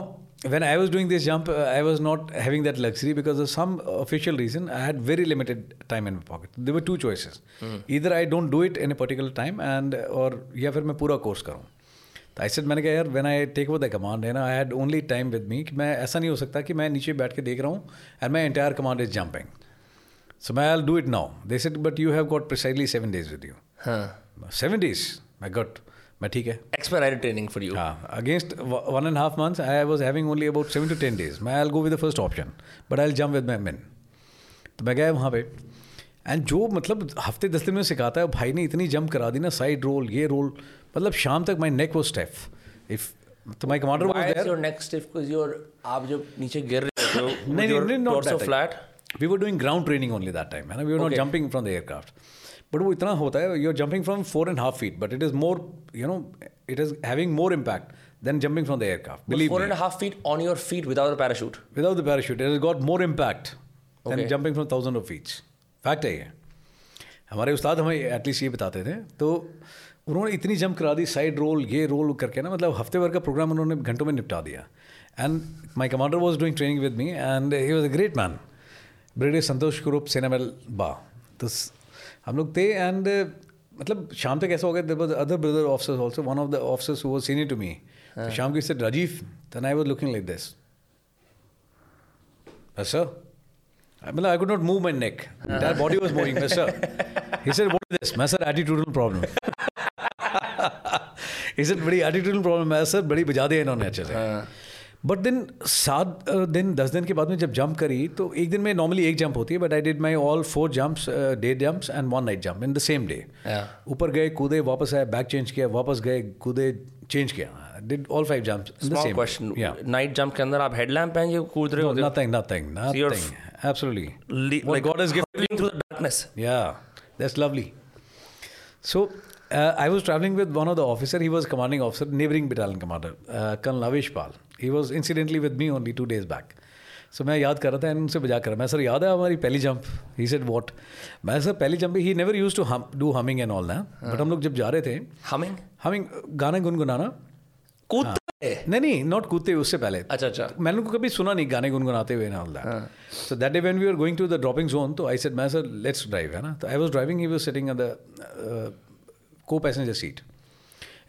when I was doing this jump, uh, I was not having that luxury because of some official reason. I had very limited time in my pocket. There were two choices: either I don't do it in a particular time, and or या फिर मैं पूरा course करूँ तो I said मैंने कहा यार when I take over the command है ना I had only time with me कि मैं ऐसा नहीं हो सकता कि मैं नीचे बैठ के देख रहा हूँ and my entire command is jumping so मैं I do it now they said but you have got precisely seven days with you हाँ सेवन डेज मैं गॉट मैं ठीक है expedited training for you हाँ against one and half months I was having only about seven to ten days मैं I go with the first option but I jump with my men तो मैं गया वहाँ पे एंड जो मतलब हफ़्ते दस दिन में सिखाता है भाई ने इतनी जंप करा दी ना साइड रोल ये रोल मतलब शाम तक माई नेक वो स्टेफ इफ़ तो my commander was there your neck stiff? Because you're आप जब नीचे गिर रहे हो नहीं, नहीं, that time. flat. We were doing ground training only that time. है ना? We were not Okay. jumping from the but वो इतना होता है you are jumping from four and half feet but it is more you know it is having more impact than jumping from the aircraft believe four and half feet on your feet without the parachute without the parachute it is got more impact than jumping from thousand of feet fact है ये. हमारे उस्ताद हमें at least ये बताते थे तो उन्होंने इतनी जंप करा दी साइड रोल ये रोल करके ना मतलब हफ़्ते भर का प्रोग्राम उन्होंने घंटों में निपटा दिया. And my commander was doing training with me and he was a great man British Santosh Kurup cinnamon बा तो हम लोग थे एंड मतलब शाम तक ऐसा हो गया there was other brother officers also one of the officers who was senior to me शाम को said Rajiv then I was looking like this sir मतलब I could not move my neck entire body was moving मैं sir he said what is this? मैं sir attitudinal problem. He said बड़ी attitudinal problem है sir बड़ी बजा दिया इन्होंने अच्छे से बट देन सात uh, दिन दस दिन के बाद में जब जंप करी तो एक दिन में नॉर्मली एक जंप होती है but I did my all four jumps day jumps and one night jump in the same day ऊपर गए कूदे वापस आए बैक चेंज किया वापस गए कूदे चेंज किया did all five jumps in the Small same question. या Night jump के अंदर आप headlamp पहन के कूद रहे हो? nothing nothing you're nothing absolutely Le- what like God has given flickering through the darkness. Yeah, that's lovely. So uh, I was traveling with one of the officer. He was commanding officer, neighboring battalion was uh, with me only two days back with me only two days back. So मैं याद कर रहा था and उनसे बजा कर मैं sir याद है हमारी पहली जंप ही सेड वॉट मैं सर पहली jump he never use to do humming and all ना। बट हम लोग जब जा रहे थे Humming? हमिंग गाना गुनगुनाना। कूदते हैं? नहीं नहीं नॉट कूदते उससे पहले। अच्छा अच्छा। मैंने उनको कभी सुना नहीं गाने गुनगुनाते हुए ना all that so that day when we are going to the dropping zone तो आई सेड मैं सर लेट्स ड्राइव है ना? तो I was driving he was sitting at the co passenger seat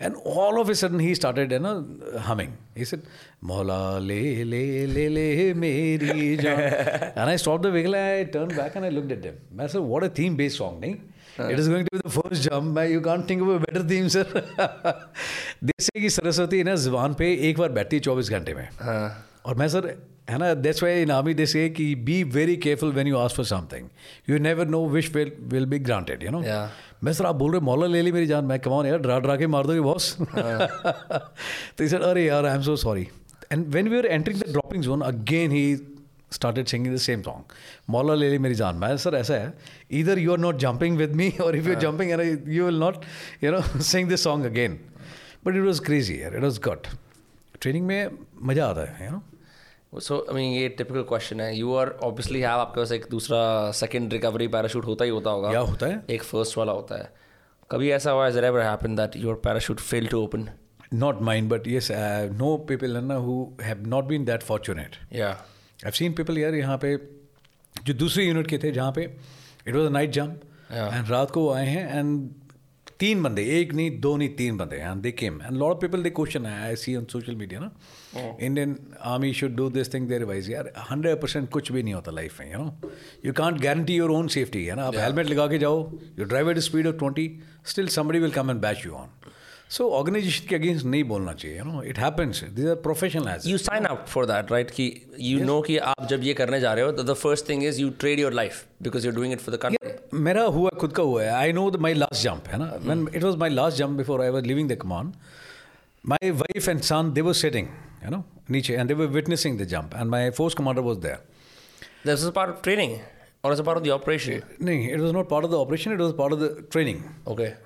And all of a sudden he started, you know, humming. He said, "Mola le le le le meri jaan." and I stopped the vehicle. I turned back and I looked at him. I said, "What a theme-based song, nahi? It is going to be the first jump. You can't think of a better theme, sir." जैसे कि सरस्वती ना जुबान पे एक बार बैठती है चौबीस घंटे में और मैं सर है ना that's why in army they say कि be very careful when you ask for something you never know wish will will be granted you know Yeah. मैं सर आप बोल रहे मौला ले ली मेरी जान। मैं कमाऊ यार डरा डरा के मार दोगे बॉस तो सर अरे यार I am so sorry and when we are entering the dropping zone again he started singing the same song मौला ले ली मेरी जान. मैं सर ऐसा है इधर you are not jumping with me और if you are jumping you will not you know sing this song again but it was crazy यार इट वॉज़ गॉट ट्रेनिंग में मज़ा आता है you know so I mean ये typical question है। You are obviously have आपके पास एक दूसरा सेकंड रिकवरी पैराशूट होता ही होता होगा। क्या होता है? एक फ़र्स्ट वाला होता है। कभी ऐसा हुआ is ever happen that your parachute fail to open not mind but yes no people who have not been that fortunate. या I've seen people यार यहाँ पे जो दूसरी यूनिट के थे जहाँ पे it was a night Yeah. And रात को आए हैं एंड तीन बंदे एक नहीं दो नहीं तीन बंदे हैं। They came and lot of people they question है I see on social media ना। Indian army should do this thing otherwise यार हंड्रेड परसेंट कुछ भी नहीं होता लाइफ में you know you can't guarantee your own safety है ना? आप हेलमेट लगा के जाओ you drive at speed of twenty still somebody will come and batch you on so organisation के अगेंस्ट नहीं बोलना चाहिए no it happens this are professional as you sign up for that right कि you know कि आप जब ये करने जा रहे हो the first thing is you trade your life because you doing it for the country मेरा हुआ खुद का हुआ है। I know the my last jump है ना? When it was my last jump before I was leaving the command my wife and son they was sitting है ना नीचे and they were witnessing the jump and my force commander was there this is part of training और is part of the operation नहीं it was not part of the operation it was part of the training okay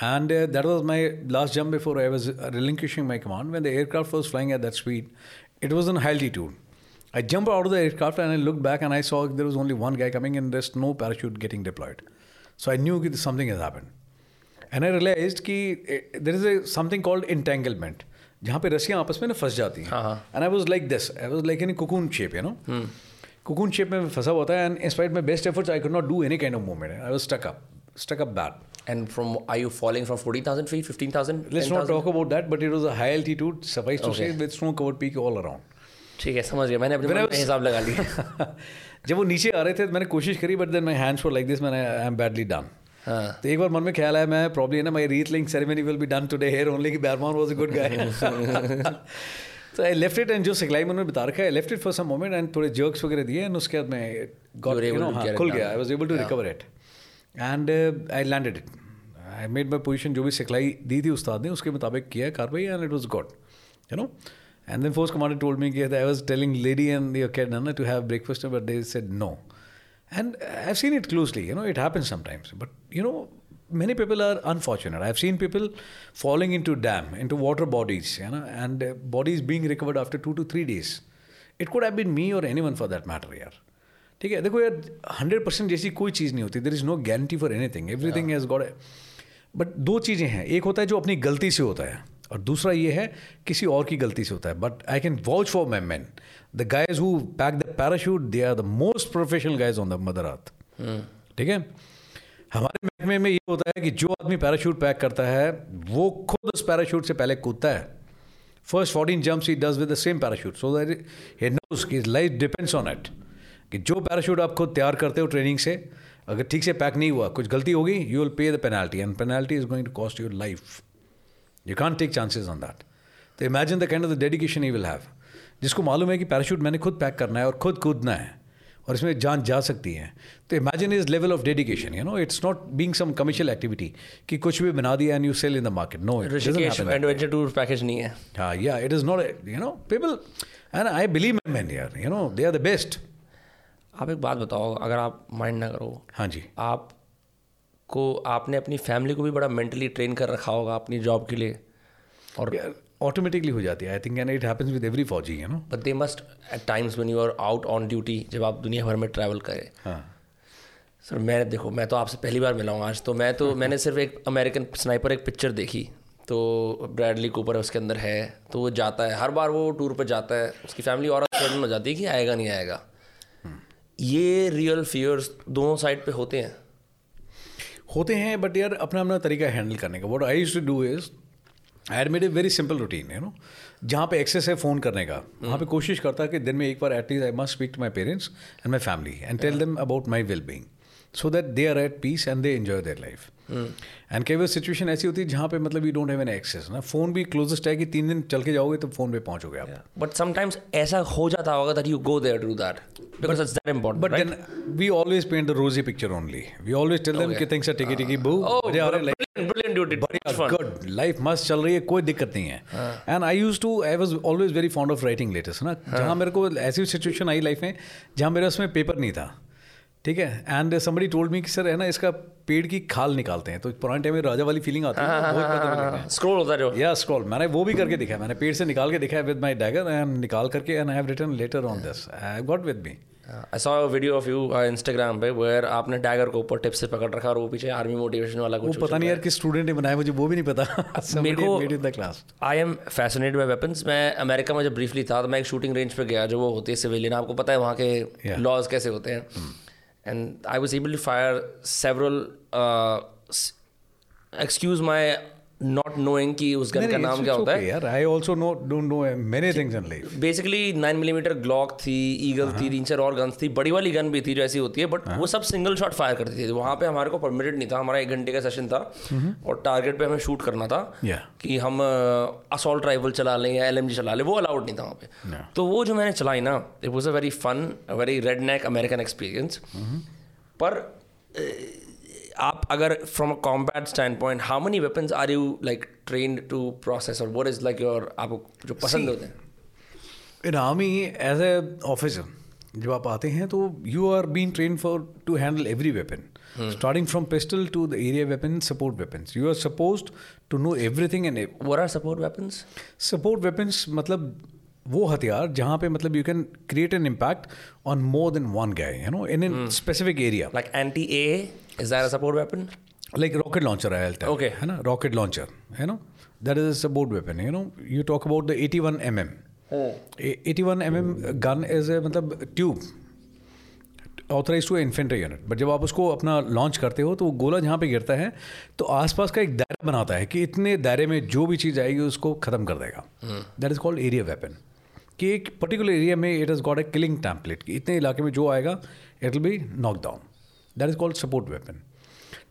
And uh, that was my last jump before I was relinquishing my command. When the aircraft was flying at that speed, it was in high altitude. I jumped out of the aircraft and I looked back and I saw there was only one guy coming and there's no parachute getting deployed. So I knew that something has happened. And I realized that there is a something called entanglement. जहाँ पे रस्सियाँ आपस में ना फंस जाती हैं and I was like this I was like in cocoon shape you know cocoon shape में फंसा हुआ था and in spite my best efforts I could not do any kind of movement I was stuck up stuck up bad And from are you falling from 40,000 feet, 15,000? Let's not 10,000? talk about that, but it was a high altitude, suffice to say, with snow covered peak all around. ठीक है समझ गया मैंने अपने When I मन में was- हिसाब लगा लिया जब वो नीचे आ रहे थे तो मैंने कोशिश करी but then my hands for like this मैंने आई एम बैडली डन हाँ तो एक बार मन में ख्याल आया मैं प्रॉब्लम है ना my wreath laying ceremony will be done today here only की बैरमान वाज अ गुड गाय तो आई लेफ़्ट इट एंड जो सिखलाई मैंने बता रखा है left it for some moment and थोड़े जर्क्स वगैरह दिए एंड उसके बाद मैं You were able to get it खुल done. गया I was able to recover it And I landed it I made my position जो भी सिखलाई दी थी उस्ताद ने उसके मुताबिक किया कार्रवाई and it was good you know And then force commander told me that I was telling lady and your kid Nana, to have breakfast, but they said no. And I've seen it closely, you know, it happens sometimes. But, you know, many people are unfortunate. I've seen people falling into dam, into water bodies, you know, and uh, bodies being recovered after two to three days. It could have been me or anyone for that matter, यार. ठीक है देखो यार hundred percent जैसी कोई चीज़ नहीं होती there is no guarantee for anything everything is God but दो चीज़ें हैं एक होता है जो अपनी गलती से होता है और दूसरा ये है किसी और की गलती से होता है but I can vouch for my men the guys who pack the parachute they are the most professional guys on the mother earth ठीक है? हमारे महकमे में ये होता है कि जो आदमी पैराशूट पैक करता है वो खुद उस पैराशूट से पहले कूदता है। First fourteen jumps he does with the same parachute so that he knows life depends on it कि जो पैराशूट आप खुद तैयार करते हो ट्रेनिंग से अगर ठीक से पैक नहीं हुआ कुछ गलती होगी you will pay the penalty and penalty is going to cost your life you can't take chances on that तो imagine the kind of the dedication he will have जिसको मालूम है कि पैराशूट मैंने खुद पैक करना है और खुद कूदना है और इसमें जान जा सकती है। तो imagine is level of dedication you know it's not being some commercial activity कि कुछ भी बना दिया and you sell in the market no adventure tour package नहीं है। हाँ या it is not you know people and I believe man यार you know they are the best आप एक बात बताओ अगर आप माइंड ना करो हाँ जी। आप को आपने अपनी फैमिली को भी बड़ा मेंटली ट्रेन कर रखा होगा अपनी जॉब के लिए? और ऑटोमेटिकली हो जाती है I think and it happens with every fauji you know but they must at times when you are out on duty जब आप दुनिया भर में ट्रैवल करें। हाँ। सर मैं देखो मैं तो आपसे पहली बार मिला हूँ आज तो मैं तो मैंने सिर्फ़ एक अमेरिकन स्नाइपर एक पिक्चर देखी तो ब्रैडली कूपर उसके अंदर है तो वो जाता है हर बार वो टूर पर जाता है उसकी फैमिली और हो जाती है कि आएगा नहीं आएगा। ये रियल फियर्स दोनों साइड पे होते हैं। होते हैं बट यार अपना अपना तरीका हैंडल करने का। What I use to do is I had made a very simple routine है नो जहाँ पे एक्सेस है फ़ोन करने का। वहाँ पे कोशिश करता कि दिन में एक बार at least I must speak to my parents and my family and tell them about my well being so that they are at peace and they enjoy their life and कई बार सिचुएशन ऐसी होती है जहाँ पे मतलब you don't have an access ना phone भी क्लोजेस्ट है कि तीन दिन चल के जाओगे तो फ़ोन पे पहुँचोगे आप बट समटाइम्स ऐसा हो जाता होगा that you go there to do that because it's that important But then we always paint the rosy picture only. We always tell them कि things are ticky ticky boo. Oh, मज़े आ रहे हैं, like, brilliant, brilliant dude. It was fun. good. Life must चल रही है कोई दिक्कत नहीं है. And I used to I was always very fond of writing letters ना. जहाँ मेरे को ऐसी सिचुएशन आई लाइफ में जहाँ मेरे उसमें पेपर नहीं था. ठीक है? एंड समबडी टोल्ड मी कि सर है ना इसका पेड़ की खाल निकालते हैं। तो पुराने टाइम में राजा वाली फीलिंग आती है Scroll होता है या स्क्रॉल मैंने वो भी करके दिखाया मैंने पेड़ से निकाल के दिखाया विद माय डैगर एंड निकाल करके and I have written letter on this I got with me I saw video of you Instagram पे वेयर आपने डैगर को ऊपर टिप से पकड़ रखा और वो पीछे आर्मी मोटिवेशन वाला कुछ पता नहीं यार किस स्टूडेंट ने बनाया मुझे वो भी नहीं पता। मेरे को- class I am fascinated by weapons मैं अमेरिका में जब ब्रीफली था तो मैं एक शूटिंग रेंज पे गया जो वो होती है सिविलियन आपको पता है वहाँ के लॉज कैसे होते हैं। and I was able to fire several. Uh, excuse my not knowing कि उस गन का नाम क्या होता है। यार I also no don't know many things in life basically nine millimetre Glock थी ईगल हाँ। थी तीन चार और गन्स थी बड़ी वाली गन भी थी जो ऐसी होती है बट वो सब सिंगल शॉट फायर करती थी। वहाँ पे हमारे को परमिटेड नहीं था हमारा एक घंटे का सेशन था और टारगेट पे हमें शूट करना था कि हम असॉल्ट राइफल चला लें या एल चला लें वो अलाउड नहीं था वहाँ पे। तो वो जो मैंने चलाई ना it was a very fun very red neck American experience पर आप अगर from a combat stand point how many weapons are you like train to process और वट इज़ लाइक योर आपको जो पसंद होते हैं? In army as a officer जब आप आते हैं तो you are been train for to handle every weapon starting from pistol to the area weapon support weapons you are supposed to know everything and what are support weapons? Support weapons मतलब वो हथियार जहाँ पे मतलब you can create an impact on more than one guy you know in an specific area like anti a is that a support weapon? Like rocket launcher I'll tell Okay. है ना rocket launcher you know? That is a support weapon you know? You talk about the 81 mm A- 81 mm gun is a मतलब tube authorise to infantry unit but जब आप उसको अपना launch करते हो तो वो गोला जहाँ पे गिरता है तो आसपास का एक दायरा बनाता है कि इतने दायरे में जो भी चीज़ आएगी उसको ख़त्म कर देगा। That is called area weapon कि एक पर्टिकुलर एरिया में it is got a killing template कि इतने इलाके में जो आएगा it will be knock down that is called support weapon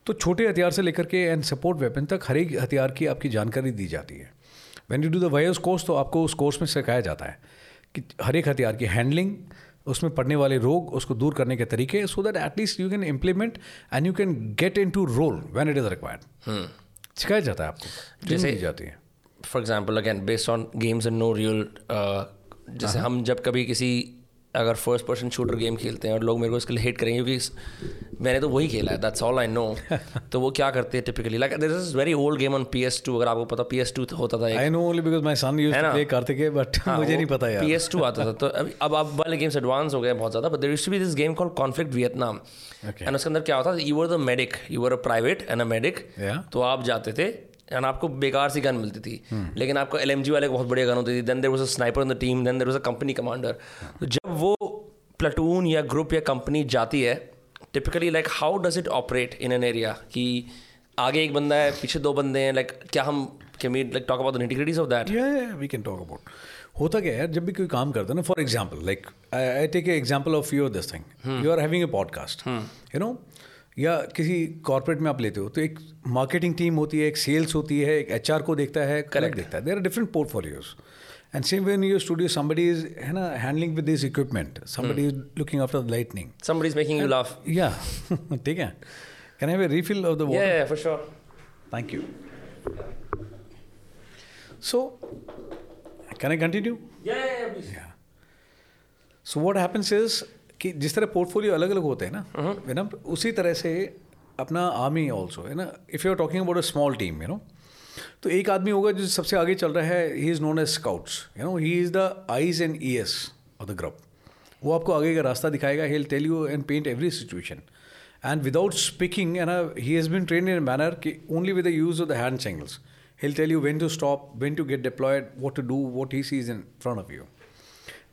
तो छोटे हथियार से लेकर के एंड सपोर्ट वेपन तक हर एक हथियार की आपकी जानकारी दी जाती है। When you do the wires course तो आपको उस कोर्स में सिखाया जाता है कि हर एक हथियार की हैंडलिंग उसमें पड़ने वाले रोग उसको दूर करने के तरीके so that at least you can implement and you can get in to role when it is required सिखाया जाता है आपको जैसे- दी जाती है। For example again based on games and no real जैसे हम जब कभी किसी अगर फ़र्स्ट पर्सन शूटर गेम खेलते हैं और लोग मेरे को इसके लिए हेट करेंगे क्योंकि मैंने तो वही खेला है दैट्स ऑल आई नो तो वो क्या करते हैं typically like this is very old game on P S two अगर आपको पता पी एस टू होता था I know only because my son use to? Play Kartike but मुझे नहीं पता यार। पी एस टू आता था तो अब अब वाले गेम्स एडवांस हो गए बहुत ज़्यादा but there use to be this game call conflict Vietnam and उसके अंदर क्या होता था? You were the medic you were a private and a medic तो आप जाते थे एंड आपको बेकार सी गन मिलती थी। Hmm. लेकिन आपको एल वाले बहुत बढ़िया गन होती थी। Then there was a sniper in the team then there was a company commander तो जब वो प्लाटून या ग्रुप या कंपनी जाती है typically like how does it operate in an area कि आगे एक बंदा है पीछे दो बंदे हैं लाइक like, क्या हम can we like talk about the integrities of that we can talk about होता क्या है जब भी कोई काम करता है ना for example like I take example of your this thing you are having a podcast you know या किसी कॉर्पोरेट में आप लेते हो तो एक मार्केटिंग टीम होती है एक सेल्स होती है एक एचआर को देखता है करेक्ट देखता है। There are different portfolios and same when you studio somebody is है ना handling with this equipment somebody is looking after the lighting somebody is making you laugh या ठीक है. Can have a refill of the sure thank you so can I continue या so what happens is कि जिस तरह portfolio अलग अलग होते हैं ना है ना उसी तरह से अपना आर्मी ऑल्सो है ना? If you are talking about a small team you know तो एक आदमी होगा जो सबसे आगे चल रहा है he is known as scouts you know he is the eyes and ears of the group वो आपको आगे का रास्ता दिखाएगा he tell you and paint every situation and without speaking है ना he has been train in manner कि only with the use of the hand signals he'll tell you when to stop, when to get deployed, what to do, what he sees in front of you.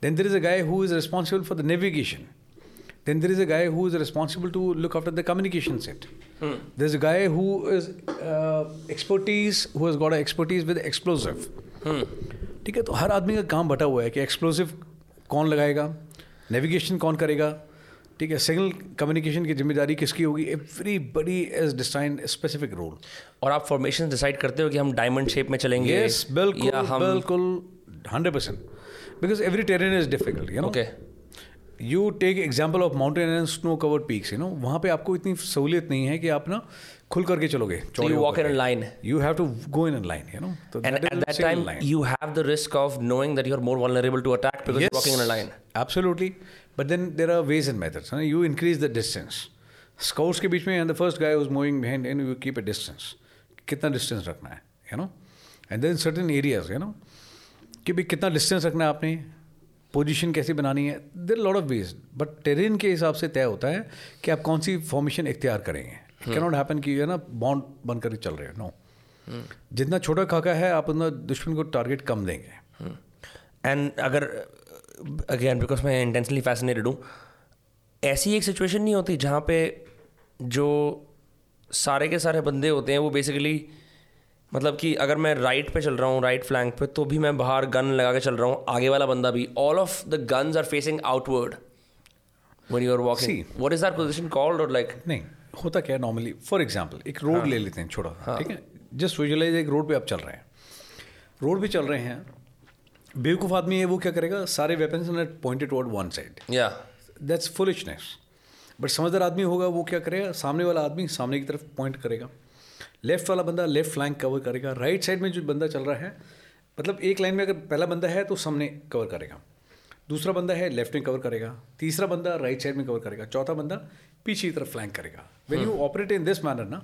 Then there is a guy who is responsible for the navigation. Then there is a guy who is responsible to look after the communication set. Hmm. There's a guy who is uh, expertise, who has got a expertise with explosive. Hmm. ठीक है तो हर आदमी का काम बटा हुआ है कि एक्सप्लोसिव कौन लगाएगा नेविगेशन कौन करेगा ठीक है सिग्नल कम्युनिकेशन की ज़िम्मेदारी किसकी होगी everybody is design specific role और आप फॉर्मेशन डिसाइड करते हो कि हम डायमंड शेप में चलेंगे यस बिल्कुल या हम बिल्कुल hundred percent because every terrain is difficult okay you take example of mountain and snow covered peaks you know वहाँ पे आपको इतनी सहूलियत नहीं है कि आप ना खुल करके चलोगे but then there are ways and methods you increase the distance scouts के बीच में and the first guy was moving behind and you keep a distance कितना डिस्टेंस रखना है you know and then certain areas you know कि भाई कितना distance रखना है आपने? पोजीशन कैसे बनानी है? There lot of ways but terrain के हिसाब से तय होता है कि आप कौन सी फॉर्मेशन इख्तियार करेंगे। कैन नॉट हैपन कि है ना बॉन्ड बन कर चल रहे हो नो जितना छोटा खाका है आप उतना दुश्मन को टारगेट कम देंगे। एंड अगर अगेन बिकॉज़ मैं इंटेंसली फैसिनेटेड हूँ ऐसी एक सिचुएशन नहीं होती जहाँ पे जो सारे के सारे बंदे होते हैं वो बेसिकली मतलब कि अगर मैं राइट पे चल रहा हूँ राइट फ्लैंक पे तो भी मैं बाहर गन लगा के चल रहा हूँ आगे वाला बंदा भी। All of the guns are facing outward when you are walking. See. what is that position called or like नहीं होता क्या है नॉर्मली फॉर एग्ज़ाम्पल एक रोड हाँ, ले लेते हैं छोटा ठीक है? जस्ट विजुअलाइज एक रोड पे आप चल रहे हैं। रोड पे चल रहे हैं। बेवकूफ़ आदमी है वो क्या करेगा? सारे weapons pointed toward one side या दैट्स फुलिशनेस बट समझदार आदमी होगा वो क्या करेगा? सामने वाला आदमी सामने की तरफ़ पॉइंट करेगा। लेफ़्ट वाला बंदा लेफ़्ट फ्लैंक कवर करेगा। राइट साइड में जो बंदा चल रहा है मतलब एक लाइन में अगर पहला बंदा है तो सामने कवर करेगा। दूसरा बंदा है लेफ़्ट में कवर करेगा। तीसरा बंदा राइट साइड में कवर करेगा। चौथा बंदा पीछे की तरफ़ फ्लैंक करेगा। When you operate in this manner ना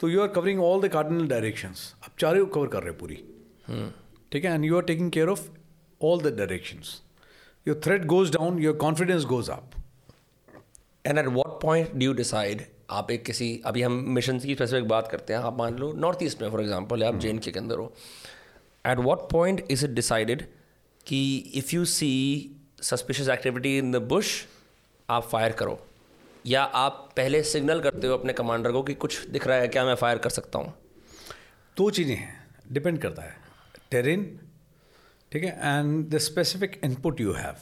तो you are covering all the cardinal directions आप चारों कवर कर रहे हो पूरी। ठीक है? And you are taking care of all the directions your threat goes down your confidence goes up and at what point do you decide आप एक किसी अभी हम मिशन की स्पेसिफिक बात करते हैं आप मान लो नॉर्थ ईस्ट में फॉर एग्ज़ाम्पल आप जे के अंदर हो। At what point is it decided कि if you see suspicious activity in the bush आप फायर करो? या आप पहले सिग्नल करते हो अपने कमांडर को कि कुछ दिख रहा है क्या मैं फायर कर सकता हूँ? दो चीज़ें हैं डिपेंड करता है। टेरेन ठीक है and the specific input you have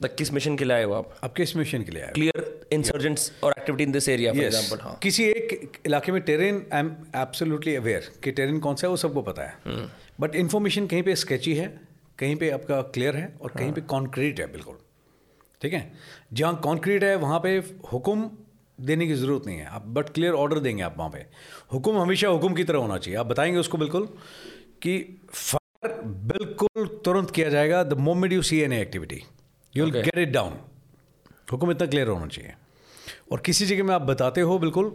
the किस मिशन के लिए आए हो आप? आप किस मिशन के लिए आए क्लियर इंसर्जेंट्स और activity in this area for example हाँ। किसी एक इलाके में terrain I am absolutely aware कि टेरेन कौन सा है वो सबको पता है। बट इन्फॉर्मेशन कहीं पे स्केची है कहीं पे आपका क्लियर है और कहीं पे कॉन्क्रीट है बिल्कुल। ठीक है? जहाँ कॉन्क्रीट है वहाँ पे हुक्म देने की ज़रूरत नहीं है। आप बट क्लियर ऑर्डर देंगे आप वहाँ पे। हुक्म हमेशा हुक्म की तरह होना चाहिए। आप बताएँगे उसको बिल्कुल कि फायर बिल्कुल तुरंत किया जाएगा the moment you see any activity you will get it down हुक्म इतना क्लियर होना चाहिए। और किसी जगह में आप बताते हो बिल्कुल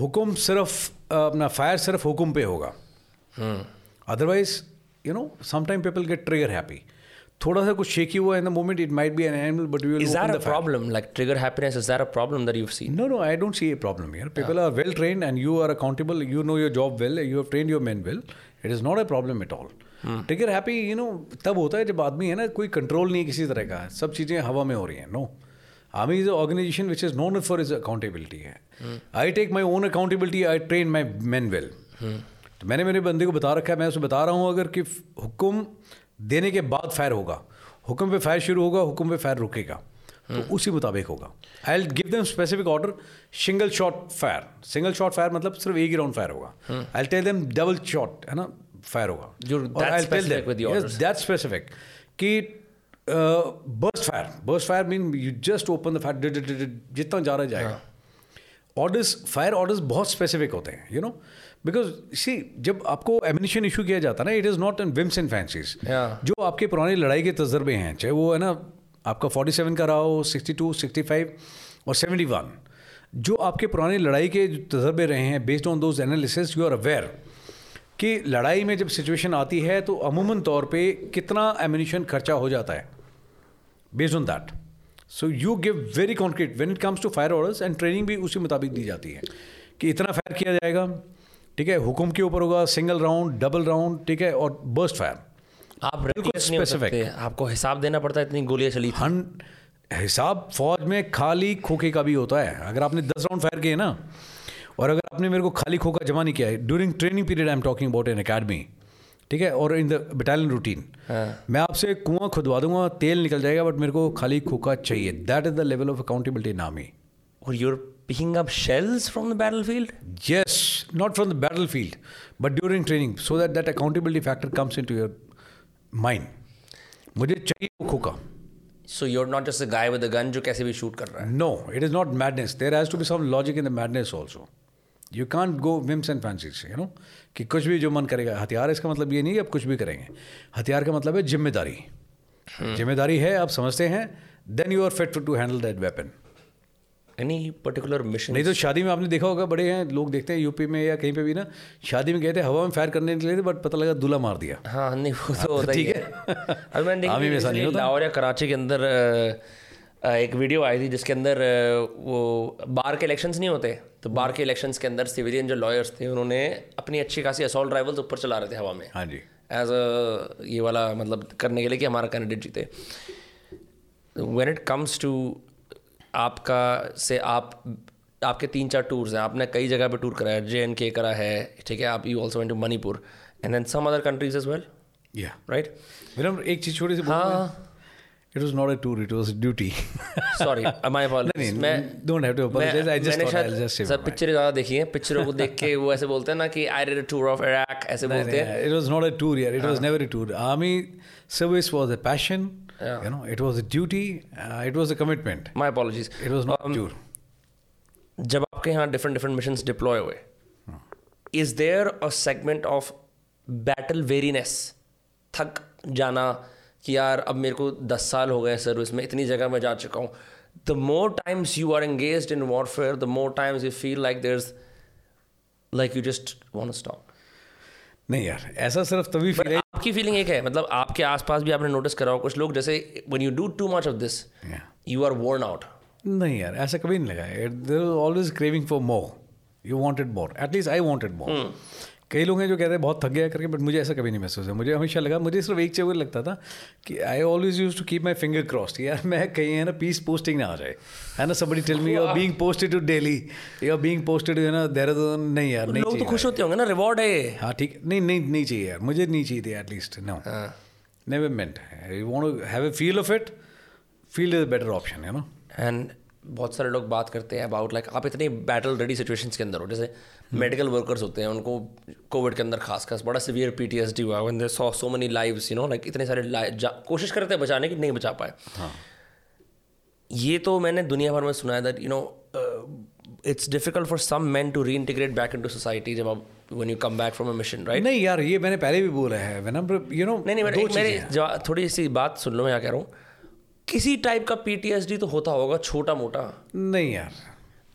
हुक्म सिर्फ़ अपना फायर सिर्फ़ हुक्म पे होगा। Otherwise you know sometime people get trigger happy थोड़ा सा कुछ शेकी हुआ in the moment it might be an animal but you is problem like trigger happiness is a problem that you seen no no I don't see a problem here people are well train and you are accountable you know your job well you have train your man well it is not a problem at all trigger happy you know तब होता है जब आदमी है ना कोई control नहीं है किसी तरह का। सब चीज़ें हवा में हो रही हैं no army is organisation which is known for is accountability है। I take my own accountability I train my man well तो मैंने मेरे बंदे को बता रखा है मैं उसे बता रहा हूँ अगर कि हुक्म देने के बाद फायर होगा। हुक्म पे फायर शुरू होगा हुक्म पे फायर रुकेगा। तो उसी मुताबिक होगा। I give them specific order single shot fire single shot fire मतलब सिर्फ़ एक ही राउंड फायर होगा। I tell them double shot है ना? फायर होगा specific with दैट स्पेसिफिक कि burst fire burst fire mean you just open the fire जितना जा रहा जाएगा ऑर्डर्स फायर ऑर्डर्स बहुत स्पेसिफिक होते हैं यू नो बिकॉज़ सी जब आपको एमिनेशन इशू किया जाता है ना it is not an whims and fancies जो आपके पुराने लड़ाई के तजर्बे हैं चाहे वो है ना आपका 47 का रहा हो 62, 65 और 71 जो आपके पुराने लड़ाई के तजर्बे रहे हैं based on those analysis you are aware कि लड़ाई में जब सिचुएशन आती है तो अमूमन तौर पे कितना एमिनेशन खर्चा हो जाता है? Based on that so you give very concrete when it comes to fire orders and training भी उसी मुताबिक दी जाती है कि इतना फायर किया जाएगा ठीक है? हुक्म के ऊपर होगा सिंगल राउंड डबल राउंड ठीक है? और बर्स्ट फायर आप. सकते आपको हिसाब देना पड़ता है इतनी गोलियाँ चली थी हन हिसाब फौज में खाली खोखे का भी होता है। अगर आपने दस राउंड फायर किए ना और अगर आपने मेरे को खाली खोखा जमा नहीं किया है during training period I am talking about an academy ठीक है? और इन द बटालियन रूटीन मैं आपसे कुआँ खुदवा दूँगा तेल निकल जाएगा बट मेरे को खाली खोखा चाहिए। That is the level of accountability नामी और you're picking up shells from the battle field yes not from the battle field but during training so that that accountability factor comes in to your mind मुझे चाहिए वो खोखा। So you are not just a guy with a gun जो कैसे भी shoot कर रहा है? No it is not madness there has to be some logic in the madness also You can't go whims and fancies, you know, कि कुछ भी जो मन करेगा हथियार इसका मतलब ये नहीं कि आप कुछ भी करेंगे। हथियार का मतलब है ज़िम्मेदारी। ज़िम्मेदारी है आप समझते हैं then you are fit to handle that weapon Any particular mission? नहीं तो शादी में आपने देखा होगा बड़े हैं लोग देखते हैं यूपी में या कहीं पे भी ना शादी में गए थे हवा में फायर करने निकले थे बट पता लगा दूल्हा मार दिया। हाँ नहीं वो तो होता ठीक है। है। अभी मैंने देखा लाहौर या कराची के अंदर एक वीडियो आई थी जिसके अंदर वो बार के इलेक्शंस नहीं होते तो बार के इलेक्शंस के अंदर सिविलियन जो लॉयर्स थे उन्होंने अपनी अच्छी खासी असॉल्ट राइवल्स ऊपर चला रहे थे हवा में। हाँ जी। एज अ ये वाला मतलब करने के लिए कि हमारा कैंडिडेट जीते। वेन इट कम्स टू आपका से आप आपके तीन चार टूर्स हैं आपने कई जगह पे टूर करा है जे एन के करा है ठीक है आप you also went to Manipur and then some other countries as well या राइट विनम्र एक चीज़ छोटी सी हाँ। It was not a tour it was duty sorry my apologies मैं don't have to apologize. I just I just sir पिक्चरें ज़्यादा देखी हैं। पिक्चरों को देख के वो ऐसे बोलते हैं ना कि I did a tour of Iraq ऐसे बोलते हैं। it was not a tour yeah it was never a tour. Army service was a passion Yeah. you know it was a duty uh, it was a commitment. My apologies it was not a tour. जब आपके यहाँ different different mission deploy हुए is there a segment of battle weariness थक जाना कि यार अब मेरे को दस साल हो गए सर्विस में इतनी जगह मैं जा चुका हूँ। The more times you are engage in warfare the more times you feel like there is like you just want stop नहीं यार ऐसा सिर्फ़ तभी फील है आपकी फीलिंग एक है मतलब आपके आसपास भी आपने नोटिस करा हो कुछ लोग जैसे when you do too much of this you are worn out नहीं यार ऐसा कभी नहीं लगा। There always craving for more you wanted more at least I wanted more कई लोग हैं जो कहते हैं बहुत थक गया करके बट मुझे ऐसा कभी नहीं महसूस है मुझे हमेशा लगा मुझे सिर्फ़ एक चीज़ लगता था कि I always use to keep my finger crossed यार मैं कहीं है ना पीस पोस्टिंग ना आ जाए। है ना somebody tell me you are being posted to Delhi you are being posted you ना देहरादून नहीं यार नहीं लोग तो खुश होते होंगे ना रिवॉर्ड है। हाँ ठीक। नहीं नहीं नहीं चाहिए यार। मुझे नहीं चाहिए थी at least no never meant you want to have a feel of it feel is a better option है ना एंड बहुत सारे लोग बात करते हैं अबाउट लाइक आप इतनी बैटल रेडी सिचुएशंस के अंदर हो। जैसे मेडिकल वर्कर्स होते हैं उनको कोविड के अंदर खास खास बड़ा सीवियर पीटीएसडी हुआ when they saw so many lives you know like इतने सारे कोशिश करते हैं बचाने की नहीं बचा पाए। ये तो मैंने दुनिया भर में सुना है that you know it's difficult for some man to reintegrate back in to society जब आप when you come back from a mission right नहीं यार ये मैंने पहले भी बोला है यू नो नहीं नहीं दो मेरे थोड़ी सी बात सुन लो मैं क्या कह रहा हूँ। किसी टाइप का पीटीएसडी तो होता होगा छोटा मोटा नहीं यार।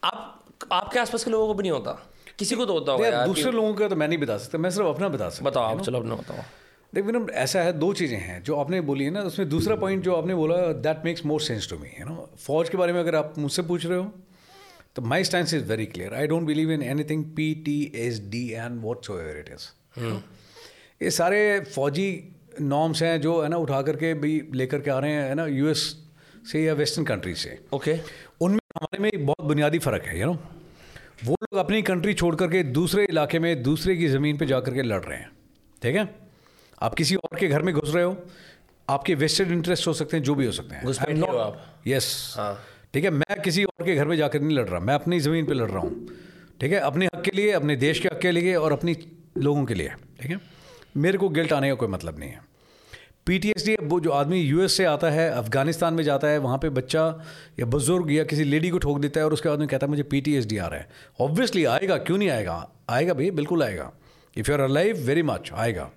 आप आपके आसपास के लोगों को भी नहीं होता। किसी को तो होता होगा दूसरे लोगों का तो मैं नहीं बता सकता मैं सिर्फ़ अपना बता सकता बताओ आप चलो अपने बताओ। देख विनम्र ऐसा है दो चीज़ें हैं जो आपने बोली है ना उसमें दूसरा पॉइंट जो आपने बोला that makes more sense to me you know फौज के बारे में अगर आप मुझसे पूछ रहे हो तो my stand is very clear I don't believe in anything P T S D and whatsoever it is ये सारे फौजी नॉर्म्स हैं जो है ना उठा करके भी लेकर के आ रहे हैं है ना यूएस से या वेस्टर्न कंट्री से। Okay okay. उनमें हमारे में एक बहुत बुनियादी फ़र्क है यू नो वो लोग अपनी कंट्री छोड़ करके दूसरे इलाके में दूसरे की ज़मीन पे जा करके लड़ रहे हैं। ठीक है? आप किसी और के घर में घुस रहे हो आपके वेस्टेड इंटरेस्ट हो सकते हैं जो भी हो सकते हो। आप। यस हाँ। ठीक है? मैं किसी और के घर में जाकर नहीं लड़ रहा। मैं अपनी ज़मीन पर लड़ रहा हूँ। ठीक है? अपने हक के लिए अपने देश के हक के लिए और अपनी लोगों के लिए। ठीक है? मेरे को गिल्ट आने का कोई मतलब नहीं है। पीटीएसडी वो जो आदमी यूएस से आता है, अफ़गानिस्तान में जाता है, वहाँ पे बच्चा या बुज़ुर्ग या किसी लेडी को ठोक देता है और उसके बाद में कहता है, मुझे पीटीएसडी आ रहा है। ऑब्वियसली आएगा, क्यों नहीं आएगा? आएगा भाई, बिल्कुल आएगा। If you are alive very much आएगा।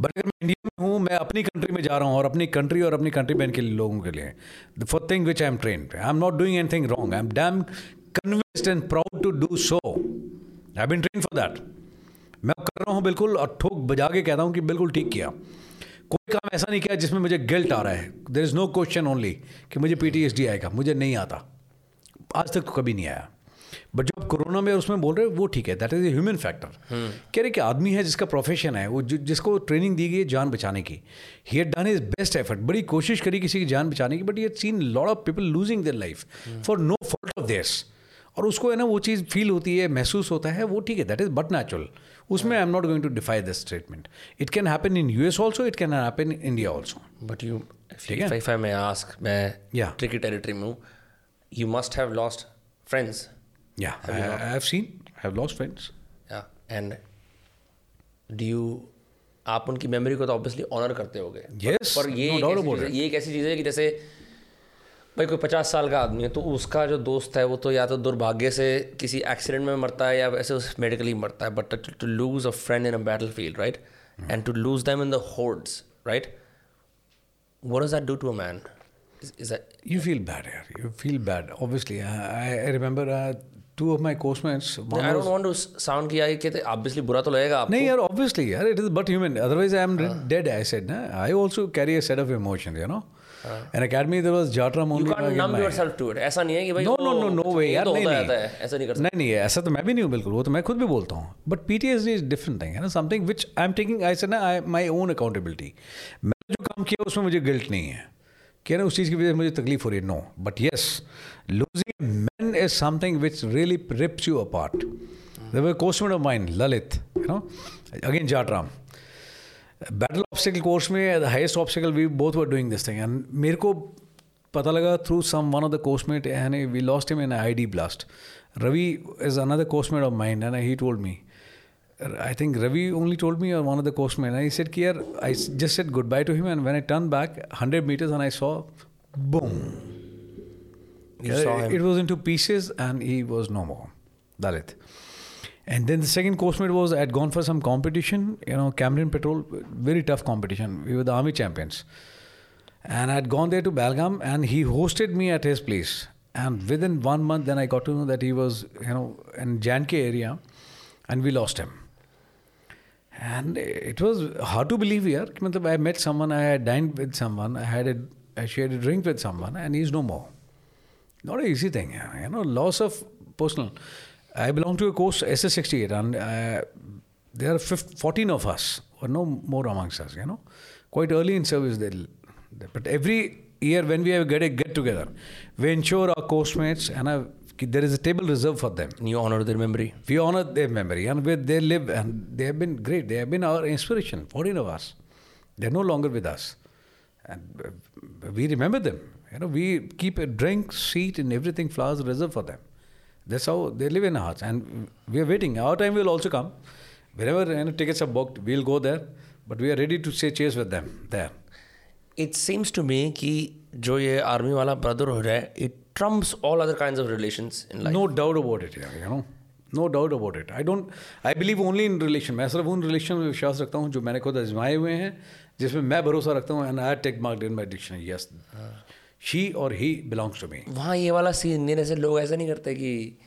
बट अगर मैं इंडिया में हूँ, मैं अपनी कंट्री में जा रहा हूँ और अपनी कंट्री और अपनी कंट्री मैन के लिए लोगों के लिए the for thing which I am train I am not doing anything wrong I am damn convinced and proud to do so I been train for that मैं कर रहा हूँ, बिल्कुल, और ठोक बजा के कहता हूँ कि बिल्कुल ठीक किया। कोई काम ऐसा नहीं किया जिसमें मुझे गिल्ट आ रहा है। There is no question only कि मुझे पीटीएसडी आएगा मुझे नहीं आता। आज तक तो कभी नहीं आया। बट जो आप कोरोना में उसमें बोल रहे हो वो ठीक है that is a human factor कह रहे कि आदमी है जिसका प्रोफेशन है वो जिसको ट्रेनिंग दी गई है जान बचाने की। He had done is best effort बड़ी कोशिश करी किसी की जान बचाने की बट ये seen lot of people losing their life for no fault of theirs और उसको है ना वो चीज़ फील होती है महसूस होता है वो ठीक है दैट इज़ बट नेचुरल उसमें I am not going to defy this statement it can happen in U S also it can happen India also but you ठीक है? मैं आस्क मैं या ट्रिकी टेरिटरी में हूँ. You must have lost friends या seen have lost friends या and do you आप उनकी मेमोरी को तो ऑब्वियसली ऑनर करते हो गए yes, पर, ये no एक ऐसी चीज़ है कि जैसे भाई कोई पचास साल का आदमी है तो उसका जो दोस्त है वो तो या तो दुर्भाग्य से किसी एक्सीडेंट में मरता है या वैसे मेडिकली मरता है but to lose a friend in a battle field right and to lose them in the hordes right what does that do to a man is, is that You feel bad, yeah. You feel bad. Obviously, I, I- remember uh, two of my. One I don't want to sound कि यार कहते obviously बुरा तो लगेगा आपको नहीं यार obviously यार it is but human otherwise I am uh. dead I said na? I also carry a set of emotions you know in academy there was Jatram you only can't back in numb my- yourself to it. ऐसा नहीं है कि भाई no no वो- no no way ये यार तो नहीं नहीं। ऐसा नहीं कर नहीं नहीं ऐसा तो मैं भी नहीं हूँ बिल्कुल। वो तो मैं खुद भी बोलता हूँ। But P T S D is different thing है ना? Something which I am taking I say ना आई माई ओन अकाउंटेबिलिटी मैंने जो काम किया उसमें मुझे गिल्ट नहीं है। क्या ना उस चीज़ की वजह से मुझे तकलीफ़ हो रही है no but yes losing man is something which really rips you apart the coursemate of mine Lalit you know again जाटराम battle obstacle course में the highest obstacle we both were doing this thing and मेरे को पता लगा through someone of the coursemate and we lost him in I D blast Ravi is another coursemate of mine and he told me I think Ravi only told me or one of the coachman. And he said, Kier, I s- just said goodbye to him. And when I turned back 100 meters and I saw, boom. You saw him. It was into pieces and he was no more. Dalit. And then the second course mate was I had gone for some competition, you know, Cameron Patrol, very tough competition. We were the army champions. And I had gone there to Balgam and he hosted me at his place. And within one month, then I got to know that he was, you know, in Janke area and we lost him. And it was hard to believe here. I met someone, I had dined with someone, I had a, I shared a drink with someone, and he's no more. Not an easy thing, you know, loss of personal. I belong to a course SS68, and uh, there are 15, 14 of us, or no more amongst us. You know, quite early in service. They'll, but every year when we have get a get together, we ensure our course mates and there is a table reserved for them you honor their memory we honor their memory and where they live and they have been great they have been our inspiration 14 of us they're no longer with us and uh, we remember them you know we keep a drink seat and everything flowers reserved for them that's how they live in our hearts and we are waiting our time will also come wherever you know, tickets are booked we'll go there but we are ready to say cheers with them there it seems to me कि जो ये army वाला brotherhood है it trumps all other kinds of relations in life No doubt about it, yeah, you know. No doubt about it. I don't. I believe only in relation. मैं सिर्फ़ उन relation में विश्वास रखता हूँ जो मैंने खुद आजमाए हुए हैं जिसमें मैं भरोसा रखता हूँ and I take mark in my dictionary yes she और ही बिलोंग्स टू मी वहाँ ये वाला सीन नहीं ऐसे लोग ऐसा नहीं करते कि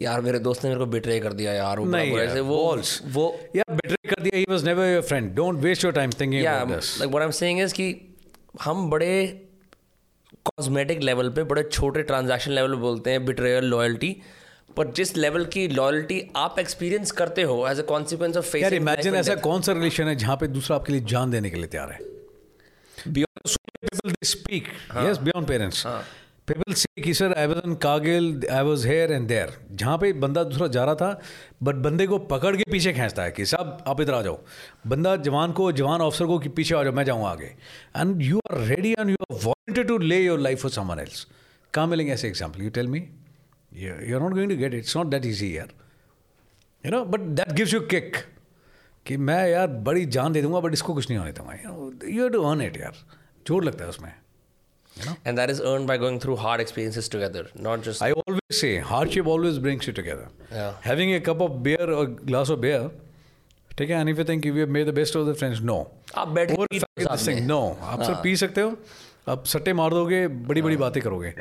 यार मेरे दोस्त ने मेरे को बिट्रे कर दिया यार वो नहीं यार, ऐसे वो balls. वो या बेटर कर दिया he was never your friend don't waste your time thinking about this like what I am saying is कि हम बड़े कॉस्मेटिक लेवल पे बड़े छोटे ट्रांजैक्शन लेवल पे बोलते हैं बिट्रेयल लॉयल्टी पर जिस लेवल की लॉयल्टी आप एक्सपीरियंस करते हो एज अ कॉन्सिक्वेंस ऑफ़ यार इमेजिन ऐसा कौन सा रिलेशन है जहाँ पे दूसरा आपके लिए जान देने के लिए तैयार है? People they speak. Yes beyond parents. People say कि sir I was in Kargil I was here and there जहाँ पे बंदा दूसरा जा रहा था बट बंदे को पकड़ के पीछे खींचता है कि साहब आप इधर आ जाओ. बंदा जवान को जवान ऑफिसर को कि पीछे आ जाओ मैं जाऊँ आगे. And you are ready and you are wanted to lay your life for someone else कहाँ मिलेंगे ऐसे example you tell me you are not going to get it's not that easy यार you know but that gives you kick कि मैं यार बड़ी जान दे दूँगा बट इसको कुछ नहीं होने दूँगा. यू टू अर्न इट यार. चोर लगता है उसमें and that is earn by going through hard experiences together not just I always say hardship always brings you having a cup of beer और ग्लास ऑफ़ बियर ठीक है and think you may the best of the friends no आप बैठ no आप sir P सकते हो आप सट्टे मार दोगे बड़ी बड़ी बातें करोगे।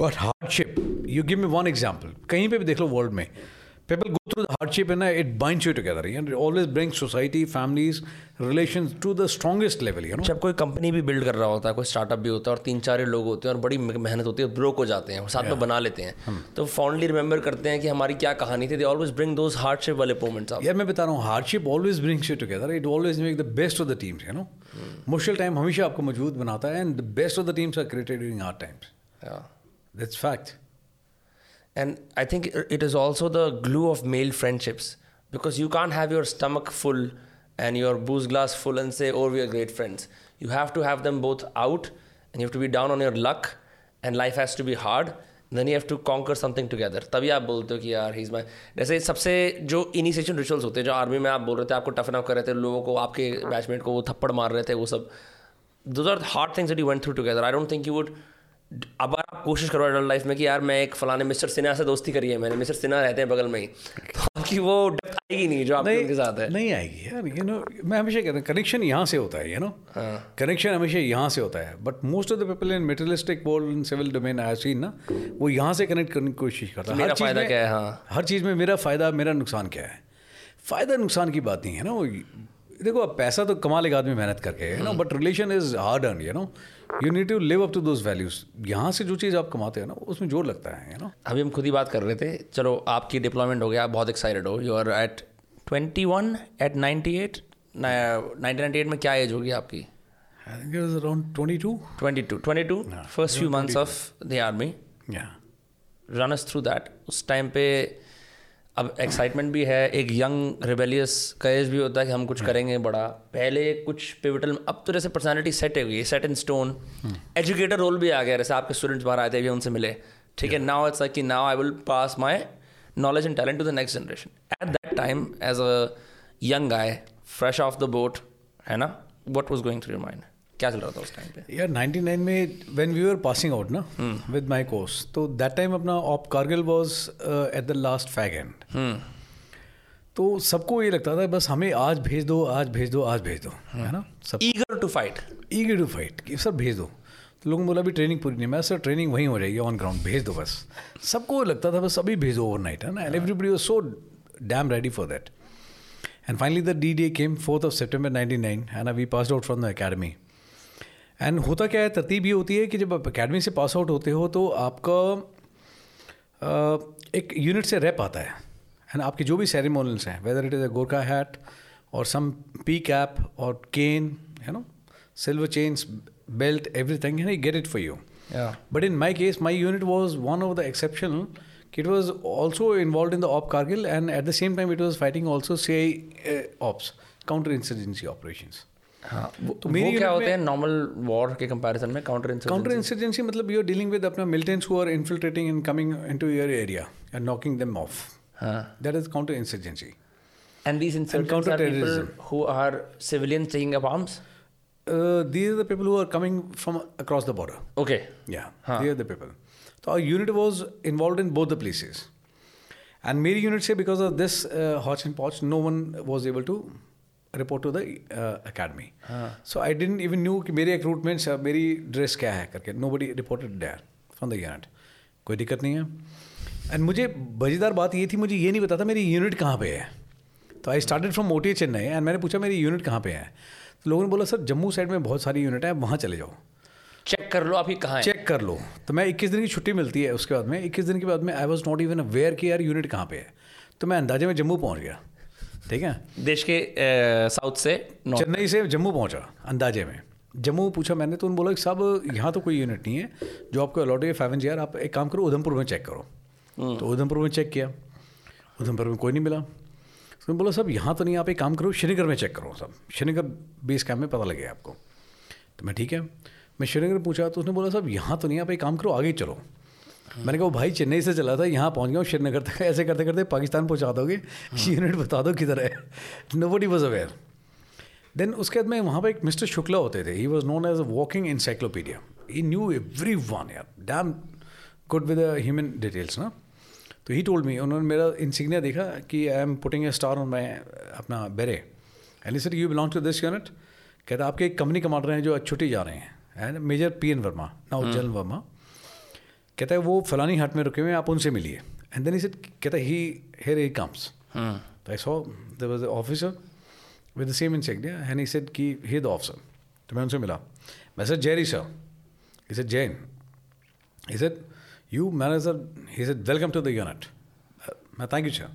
But hardship you give me one example कहीं पर भी देख लो वर्ल्ड में people go through the hardship and uh, it binds you together and it always brings society families relations to the strongest level you know. जब कोई company भी build कर रहा होता है कोई स्टार्टअप भी होता है और तीन चार लोग होते हैं और बड़ी मेहनत होती है ब्रोक हो जाते हैं साथ में बना लेते हैं तो फॉन्डली रिमेंबर करते हैं कि हमारी क्या कहानी थी। They always bring those hardship वाले मोमेंट्स आप यार मैं बता रहा हूँ hardship always brings you together it always make the best of the teams you know मुश्किल टाइम हमेशा आपको मज़बूत बनाता है and the best of the teams are created during hard times that's fact And I think it is also the glue of male friendships because you can't have your stomach full and your booze glass full and say, oh, we are great friends. You have to have them both out and you have to be down on your luck and life has to be hard. Then you have to conquer something together. तभी आप बोलते हो कि यार he is माई जैसे सबसे जो initiation rituals होते हैं जो आर्मी में आप बोल रहे थे आपको टफन अप कर रहे थे लोगों को आपके बैचमेट को वो थप्पड़ मार रहे थे वो सब those are hard things that you went through together I don't think you would अब आप कोशिश करो एडल्ट लाइफ में कि यार मैं एक फलाने मिस्टर सिन्हा से दोस्ती करी है मैंने मिस्टर सिन्हा रहते हैं बगल में ही। तो आपकी वो डेप्थ आएगी नहीं जो आपके उनके साथ है। नहीं आएगी यार यू नो मैं हमेशा कहता हूँ कनेक्शन यहाँ से होता है यू नो कनेक्शन हमेशा यहाँ से होता है but most of the people in materialistic world in civil domain I seen ना वो यहाँ से कनेक्ट करने की कोशिश करता है। हर चीज़ में क्या है? हाँ। हर चीज़ में मेरा फ़ायदा मेरा नुकसान क्या है? फ़ायदा नुकसान की बात नहीं है ना वो देखो अब पैसा तो कमा लेगा आदमी मेहनत करके है ना but relation is hard earn you know you need to live up to those values यहाँ से जो चीज़ आप कमाते हैं ना उसमें ज़ोर लगता है ना अभी हम खुद ही बात कर रहे थे चलो आपकी डिप्लॉयमेंट हो गया आप बहुत एक्साइटेड हो you are at twenty one at ninety eight nineteen ninety eight में क्या एज होगी आपकी? I think it was around 22. Twenty two twenty two first few months of the army Yeah. Run us through that उस time पे अब excitement भी है एक यंग रिबेलियस करेज भी होता है कि हम कुछ करेंगे बड़ा। पहले कुछ पिविटल अब तो जैसे पर्सनैलिटी सेट है हुई set in stone educator role भी आ गया जैसे आपके स्टूडेंट्स बाहर आए थे भी उनसे मिले। ठीक है नाउ इट्स लाइक कि now I will pass my knowledge and talent to the next generation at that time as a young guy fresh off the boat है ना? What was going through your mind क्या चल रहा था उस time पे? यार 99 में when we were passing out ना विद माय कोर्स तो दैट टाइम अपना op Kargil was at the last fag end तो सबको ये लगता था बस हमें आज भेज दो आज भेज दो आज भेज दो है ना? सब eager to fight eager to fight कि सर भेज दो। तो लोगों ने बोला अभी ट्रेनिंग पूरी नहीं मैं सर ट्रेनिंग वहीं हो जाएगी ऑन ग्राउंड भेज दो बस। सबको लगता था बस अभी भेज दो ओवर नाइट है ना? And everybody was so damn ready for that and finally the D day came fourth of September ninety nine and we pass out from the academy and होता क्या है तरतीब ये होती है कि जब आप अकेडमी से पास आउट होते हो तो आपका एक यूनिट से रैप आता है। एंड आपके जो भी सेरेमोनल्स हैं whether it is a Gorkha hat और सम पी कैप और केन है know silver chains belt everything है get it for you but in my case my unit was one of the exception कि it was also involve in the op Kargil and at the same time it was fighting also से ops counter insurgency operation हाँ वो, तो मेरी वो क्या unit होते में- हैं नॉर्मल वॉर के कंपैरिजन में काउंटर Counter-insurgency मतलब you're dealing with अपना militants who are infiltrating and coming into your area and knocking them off. हाँ That is counter-insurgency. And these insurgents are people counter-terrorism. who are civilians taking up arms? Uh, these are the people who are coming from across the border. Okay. Yeah, हाँ. they are the people. So our unit was involved in both the places. And मेरी unit से because of this uh, hotch and potch, no one was able to report to the academy so I didn't even knew कि मेरे से मेरी dress क्या है करके। Nobody reported there from the unit कोई दिक्कत नहीं है. एंड मुझे मज़ेदार बात ये थी मुझे ये नहीं पता था मेरी यूनिट कहाँ पे है. तो आई स्टार्टेड फ्रॉम मोटी चेन्नई एंड मैंने पूछा मेरी यूनिट कहाँ पे है. तो लोगों ने बोला सर जम्मू साइड में बहुत सारी यूनिट है वहाँ चले जाओ. चेक कर लो आपकी कहाँ चेक कर लो। तो मैं 21 दिन की छुट्टी मिलती है उसके बाद में। 21 दिन के बाद में I was not even aware कि यार यूनिट कहाँ पे है। तो मैं अंदाजे में जम्मू पहुँच गया। ठीक है? देश के साउथ से चेन्नई से जम्मू पहुँचा अंदाजे में। जम्मू पूछा मैंने तो उन्होंने बोला कि साहब यहाँ तो कोई यूनिट नहीं है। जो आपको अलॉट है फाइव यार आप एक काम करो उधमपुर में चेक करो। तो उधमपुर में चेक किया। उधमपुर में कोई नहीं मिला। तो बोला साहब यहाँ तो नहीं आप एक काम करो श्रीनगर में चेक करो सब। श्रीनगर बेस कैम्प में पता लगे आपको। तो मैं ठीक है। मैं श्रीनगर पूछा तो उसने बोला साहब यहाँ तो नहीं आप एक काम करो आगे चलो। मैंने कहा वो भाई चेन्नई से चला था यहाँ पहुँच गया हूँ श्रीनगर तक। ऐसे करते करते पाकिस्तान पहुँचा दोगे यूनिट बता दो किधर है। Nobody was aware then उसके बाद में वहाँ पर एक मिस्टर शुक्ला होते थे। He was known as a walking encyclopedia he knew everyone यार damn good with human details ना? तो ही टोल्ड मी उन्होंने मेरा इंसिग्निया देखा कि I am putting a star on my अपना beret and sir you belong to this unit कहता आपके एक कंपनी कमांडर हैं जो छुट्टी जा रहे हैं. And major P N Verma ना उज्जवल वर्मा कहता है वो फलानी हाट में रुके हुए आप उनसे मिलिए. एंड देन सेड कहता he here a comes I saw they was officer with the same in and he said कि हे द ऑफिसर तो मैं उनसे मिला. मैं sir Jerry sir is it Jain is at you manager he said welcome to the unit मैं thank you sir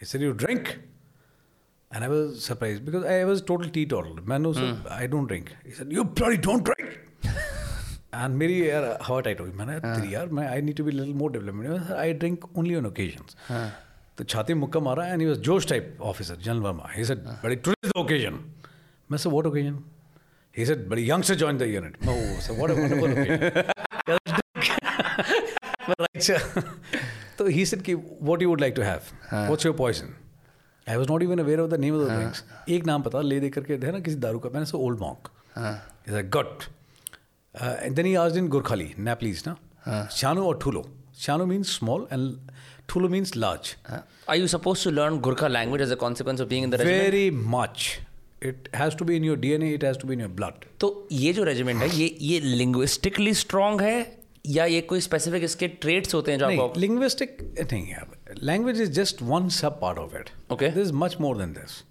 he sir you drink and I was surprise because I was total teetotal मैं no sir I don't drink he you don't drink and मेरी यार हवा tight होगी मैंने तेरी यार मैं I need to be little more development I drink only on occasions तो छाती में मुक्का मारा एंड ही वाज जोश type officer general Verma he. Said buddy the occasion मैं say what occasion he said buddy young say join the unit मैं sir what a wonderful occasion तो ही said कि what you would like to have what's your poison I was not even aware of the name of the drinks एक नाम पता ले दे करके थे ना किसी दारू का। मैंने so Old Monk is a then he asked in Gurkhali Nepalese ना शानु और ठुलो शानु मीन्स स्मॉल एंड ठुलो means large Are you supposed to learn Gurkha language as a consequence of being in the regiment? Very much it has to be in your D N it has to be in your blood तो ये जो regiment है ये ये linguistically strong है या ये कोई स्पेसिफिक इसके ट्रेट्स होते हैं जो नहीं आपको लिंग्विस्टिक नहीं यार language is just one subpart of it Okay. This is much more than this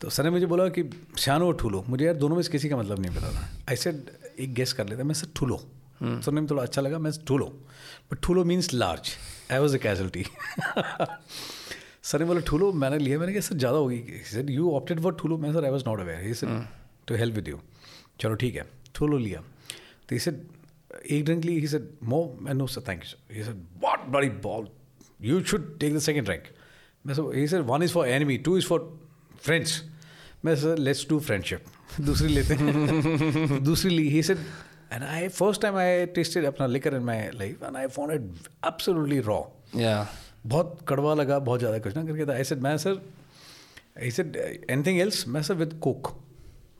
तो सर ने मुझे बोला कि और ठूलो मुझे यार दोनों में से किसी का मतलब नहीं पता था। आई सेड एक गेस कर लेता मैं सर ठूलो। सुनने में थोड़ा अच्छा लगा, मैं ठूलो। बट ठूलो means large I was a casualty sir ने बोला, ठूलो, मैंने लिया, मैंने कहा, सर, ज़्यादा होगी। सर यू ऑप्टेड फॉर ठूलो? मैं sir I was not aware he sir to help with you चलो, ठीक है. ठूलो लिया. तो इसे एक ड्रिंक ली ही सेड मो मैं no sir thank you sir he sir what buddy ball you should take the second drink मैं सर ये sir one is for enemy two is for friends मैं सर लेट्स डू फ्रेंडशिप दूसरी लेते हैं। दूसरी ली। He said and I first time I tasted अपना लेकर in my life and I found it absolutely raw या बहुत कड़वा लगा बहुत ज़्यादा कुछ ना करके था। आई सेड मैं sir I said anything else मैं सर विद कोक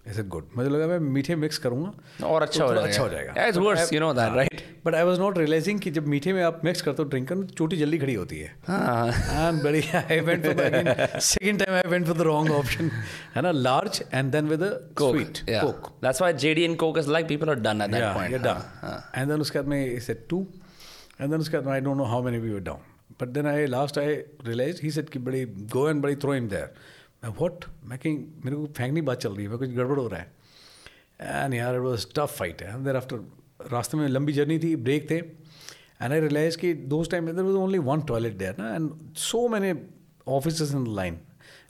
ऐसे गुड मुझे लगा मैं मीठे मिक्स करूँगा और अच्छा तो हो जाएगा अच्छा हो जाएगा it works, you know that, right? But I was not realising कि जब मीठे में आप मिक्स करते हो ड्रिंक चोटी जल्दी खड़ी होती है हाँ and buddy I went for second time I went for the wrong option है ना large and then with sweet yeah. Coke That's why JD and Coke is like people are done at that yeah, point. you're done. And then उसके बाद में he said two, and then उसके बाद में I don't know how many we were down. But then I last I realized he said कि बड़ी go and बड़ी throw him there. मैं what? मैं कहीं मेरे को फेंकनी बात चल रही है मैं कुछ गड़बड़ हो रहा है. एंड यार it was tough fight. And then after रास्ते में लंबी जर्नी थी ब्रेक थे एंड आई realized कि those time there was only one toilet there ना and so many officers in the line.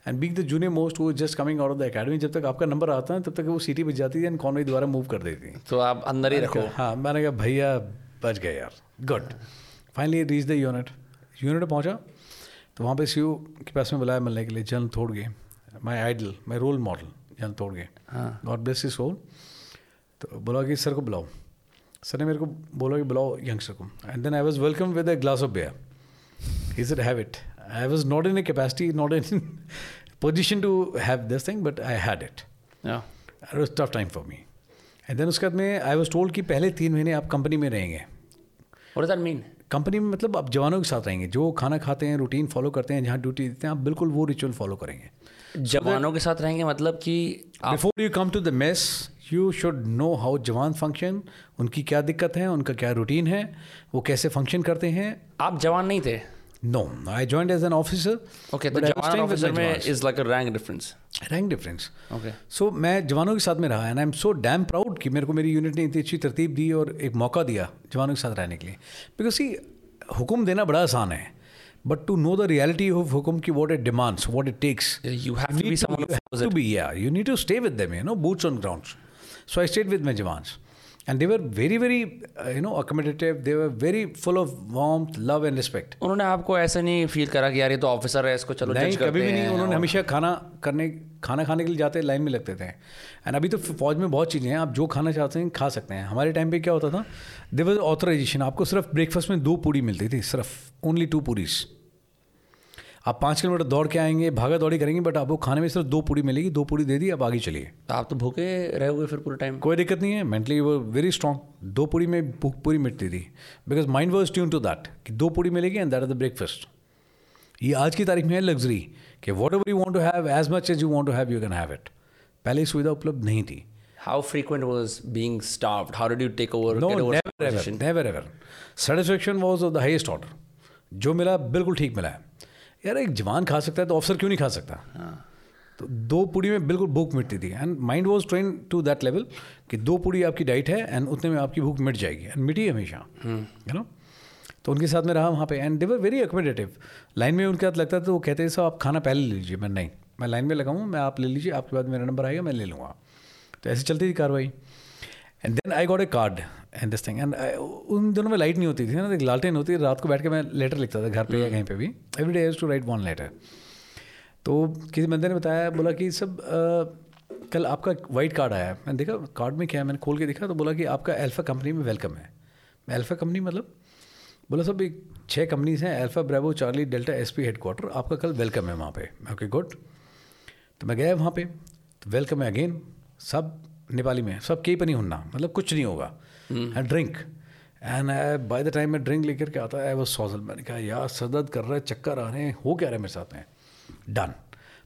And being the junior most वो just coming out of the academy जब तक आपका number आता है तब तक वो सीटी बच जाती है एंड कॉनवे दोबारा मूव कर देती है तो आप अंदर ही रखो हाँ मैंने कहा भैया बच गए यार good finally reach the unit unit पहुँचा तो वहाँ पे सी के पास में बुलाया मिलने के लिए जन तोड़ गए। My idol my role model जन तोड़ गए। गॉड ब्लेस इज़ सोल तो बोला कि सर को बुलाओ। सर ने मेरे को बोला कि बुलाओ यंगस्टर को। And then I was welcome with a glass of beer he said have it I was not in a capacity not in position to have this thing but I had it. It was tough time for me. And then उसके बाद में I was told कि पहले तीन महीने आप company में रहेंगे। What does that mean? Company में मतलब आप जवानों के साथ रहेंगे जो खाना खाते हैं रूटीन फॉलो करते हैं जहाँ ड्यूटी देते हैं आप बिल्कुल वो रिचुअल फॉलो करेंगे। जवानों के साथ रहेंगे मतलब कि before you come to the mess you should know how jawan function उनकी क्या दिक्कत है उनका क्या रूटीन है वो कैसे फ़ंक्शन करते हैं। आप जवान नहीं थे। No I join as an officer okay तो जवान ऑफिसर में is like a rank difference rank difference okay so मैं जवानों के साथ में रहा and I am so damn proud कि मेरे को मेरी यूनिट ने इतनी अच्छी तरतीब दी और एक मौका दिया जवानों के साथ रहने के लिए। बिकॉज़ सी हुक्म देना बड़ा आसान है but to know the reality of हुक्म की what it demands what it takes you have to be someone who follows to be yeah you need to stay with them you know boots on grounds. So i stayed with jawans and very were very very you know accommodative. They were very full of warmth love and respect. उन्होंने आपको ऐसा नहीं feel करा कि यार ये तो officer है इसको चलो नहीं कभी भी नहीं उन्होंने हमेशा खाना करने खाना खाने के लिए जाते लाइन में लगते थे। एंड अभी तो फौज में बहुत चीज़ें हैं आप जो खाना चाहते हैं खा सकते हैं। हमारे टाइम पे क्या होता था? देर वॉज़ ऑथराइजेशन आपको सिर्फ़ ब्रेकफास्ट में दो पूरी मिलती थी सिर्फ़ ओनली टू पूरीज आप पाँच किलोमीटर दौड़ के आएँगे भागा दौड़ी करेंगे बट आपको खाने में सिर्फ़ दो पूरी मिलेगी दो पूरी दे दी आप आगे चलिए। तो आप तो भूखे रहे हुए फिर पूरे टाइम कोई दिक्कत नहीं है मेंटली वो वेरी स्ट्रॉन्ग दो पूरी में भूख पूरी मिटती थी। Because mind was tune to that कि दो पूरी मिलेगी and that is the breakfast ये आज की तारीख में है लग्जरी कि whatever you want to have as much as you want to have you can have it पहले सुविधा उपलब्ध नहीं थी। How frequent was being starved how you take over satisfaction was of the highest order जो मिला बिल्कुल ठीक मिला है। यार एक जवान खा सकता है तो ऑफिसर क्यों नहीं खा सकता? तो दो पूड़ी में बिल्कुल भूख मिटती थी। And mind was train to that level कि दो पूड़ी आपकी डाइट है एंड उतने में आपकी भूख मिट जाएगी। एंड मिटी हमेशा। यू नो तो उनके साथ में रहा वहाँ पे and they were very accommodative line में उनके साथ लगता था तो वो कहते हैं सर आप खाना पहले ले लीजिए। मैं नहीं मैं लाइन में लगाऊँ मैं आप ले लीजिए आपके बाद मेरा नंबर आएगा मैं ले लूँगा। तो ऐसे चलती थी कार्रवाई। And then I got a card and this thing and उन दोनों में लाइट नहीं होती थी ना एक लालटेन होती थी रात को बैठ के मैं लेटर लिखता था घर पे या कहीं पे भी। Every day to write one letter तो किसी बंदे ने बताया बोला कि सब कल आपका वाइट कार्ड आया मैंने देखा कार्ड में क्या है? मैंने खोल के देखा तो बोला कि आपका अल्फ़ा कंपनी में वेलकम है। मैं अल्फ़ा कंपनी मतलब? बोला सब एक छः कंपनीज़ हैं alpha bravo charlie delta S P headquarter आपका कल वेलकम है वहाँ पे। ओके गुड तो मैं गया वहाँ पे तो वेलकम है अगेन सब नेपाली में सब के पनी हुन्ना मतलब कुछ नहीं होगा। And drink and by the time मैं ड्रिंक लेकर के आता है वो सॉजल मैंने कहा यार सरदर्द कर रहा है चक्कर आ रहे हैं हो क्या रहा है मेरे साथ में? डन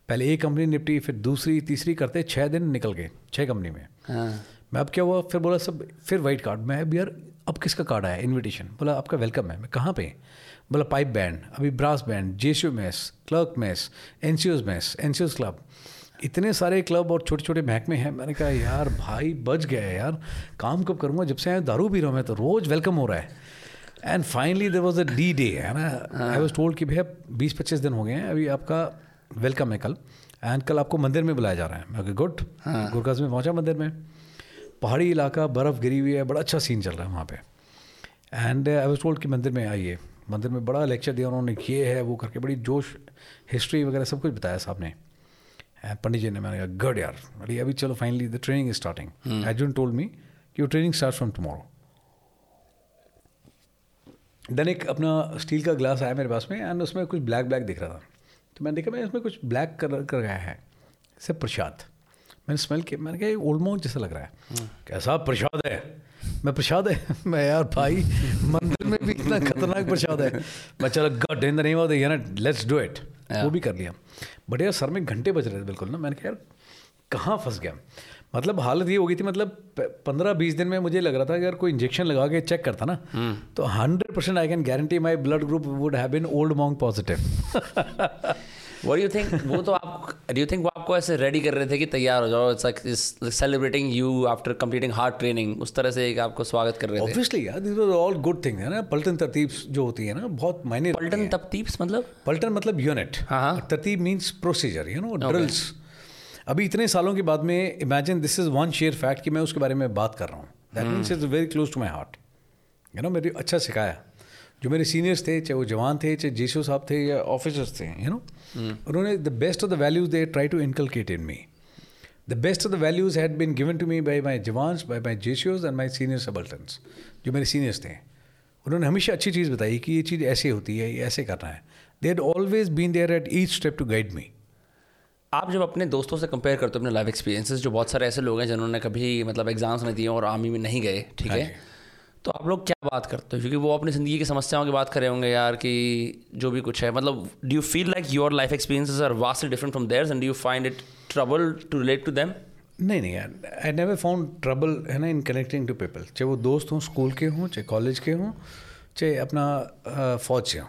पहले एक कंपनी निपटी फिर दूसरी तीसरी करते छः दिन निकल गए छः कंपनी में। हाँ। मैं अब क्या हुआ फिर बोला सब फिर वाइट कार्ड मैं अब यार अब किसका कार्ड आया? इनविटेशन बोला आपका वेलकम है। मैं कहाँ पे? बोला पाइप बैंड अभी brass band JCO mess clerk mess N C mess N C Os club इतने सारे क्लब और छोटे छोटे महकमे हैं मैंने कहा यार भाई बच गया है यार काम कब करूँगा? जब से आया दारू पी रहा हूँ मैं तो रोज़ वेलकम हो रहा है. And finally there was a D day है ना? आई वॉज़ टोल्ड कि भैया बीस पच्चीस दिन हो गए हैं अभी आपका वेलकम है कल। एंड कल आपको मंदिर में बुलाया जा रहा है। मैं गुड। गुरकाज में पहुँचा मंदिर में। पहाड़ी इलाका बर्फ़ गिरी हुई है बड़ा अच्छा सीन चल रहा है वहाँ पे। एंड आई वॉज़ टोल्ड कि मंदिर में आइए। मंदिर में बड़ा लेक्चर दिया उन्होंने ये है वो करके। बड़ी जोश हिस्ट्री वगैरह सब कुछ बताया साहब ने। पंडित जी ने मैंने कहा गड यार अरे अभी चलो finally the training is starting एजुन told me कि training start from tomorrow then एक अपना स्टील का ग्लास आया मेरे पास में एंड उसमें कुछ ब्लैक ब्लैक दिख रहा था। तो मैंने देखा मैं इसमें कुछ ब्लैक कलर कर गया है। सब प्रसाद। मैंने स्मेल किया मैंने कहा ओल्ड जैसा लग रहा है। कैसा प्रसाद है? मैं प्रसाद है। मैं यार भाई मंदिर में भी इतना खतरनाक प्रसाद है। मैं चलो god in the name of the let's do it वो भी कर लिया। बट यार सर में घंटे बज रहे थे बिल्कुल ना। मैंने कहा यार कहाँ फंस गया? मतलब हालत ये हो गई थी मतलब पंद्रह बीस दिन में मुझे लग रहा था अगर कोई इंजेक्शन लगा के चेक करता ना तो hundred percent I can guarantee my blood group would have been old monk positive What do you think? वो तो आप do you think वो आपको ऐसे रेडी कर रहे थे कि तैयार हो जाओ? It's like celebrating you after completing hard training उस तरह से एक आपको स्वागत कर रहे थे। ऑब्वियसली यार this was all good thing है ना? पलटन तरतीब जो होती है ना बहुत मायने पलटन तरतीब मतलब? पलटन मतलब यूनिट हाँ, हाँ। तरतीब means procedure you know drills अभी इतने सालों के बाद में imagine this is one sheer fact कि मैं उसके बारे में बात कर रहा हूँ। That means is very close to my heart you know मेरी अच्छा सिखाया। जो मेरे सीनियर्स थे चाहे वो जवान थे चाहे जेसो साहब थे या ऑफिसर्स थे यू नो उन्होंने the best of the values they try to inculcate in me the best of the values had been given to me by my jawans by my जेशियोज and my senior subalterns जो मेरे seniors थे। उन्होंने हमेशा अच्छी चीज़ बताई कि ये चीज़ ऐसे होती है ये ऐसे करना है। They had always been there at each step to guide me आप जब अपने दोस्तों से कंपेयर करते हो अपने लाइफ एक्सपीरियंसेस जो बहुत सारे ऐसे लोग हैं जिन्होंने कभी मतलब एग्ज़ाम्स नहीं दिए और आर्मी में नहीं गए ठीक हाँ? है तो आप लोग क्या बात करते हो? क्योंकि वो अपनी ज़िंदगी की समस्याओं की बात कर रहे होंगे यार कि जो भी कुछ है। मतलब do you feel like your life experiences are vastly different from theirs and do you find it trouble to relate to them नहीं नहीं यार आई नेवर फाउंड ट्रबल है ना इन कनेक्टिंग टू पीपल चाहे वो दोस्त हों स्कूल के हों, चाहे कॉलेज के हों, चाहे अपना फौज से हों।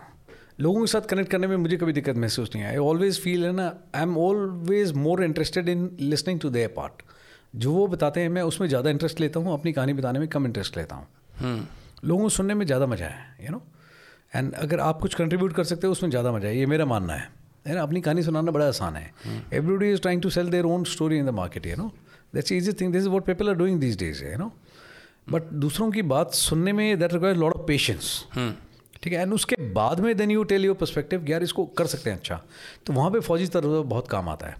लोगों के साथ कनेक्ट करने में मुझे कभी दिक्कत महसूस नहीं आई। ऑलवेज फील है ना I am always more interested in listening to their part जो वो बताते हैं, मैं उसमें ज़्यादा इंटरेस्ट लेता हूँ, अपनी कहानी बताने में कम इंटरेस्ट लेता हूँ। लोगों को सुनने में ज़्यादा मज़ा है यू नो एंड अगर आप कुछ कंट्रीब्यूट कर सकते हो उसमें ज़्यादा मज़ा है। ये मेरा मानना है। है ना? अपनी कहानी सुनाना बड़ा आसान है। Everybody is trying to sell their own story in the market you know that's easy thing this is what people are doing these days you know but दूसरों की बात सुनने में that require lot of patience ठीक है? And उसके बाद में then you tell your perspective यार इसको कर सकते हैं अच्छा। तो वहाँ पे फौजी तरह बहुत काम आता है।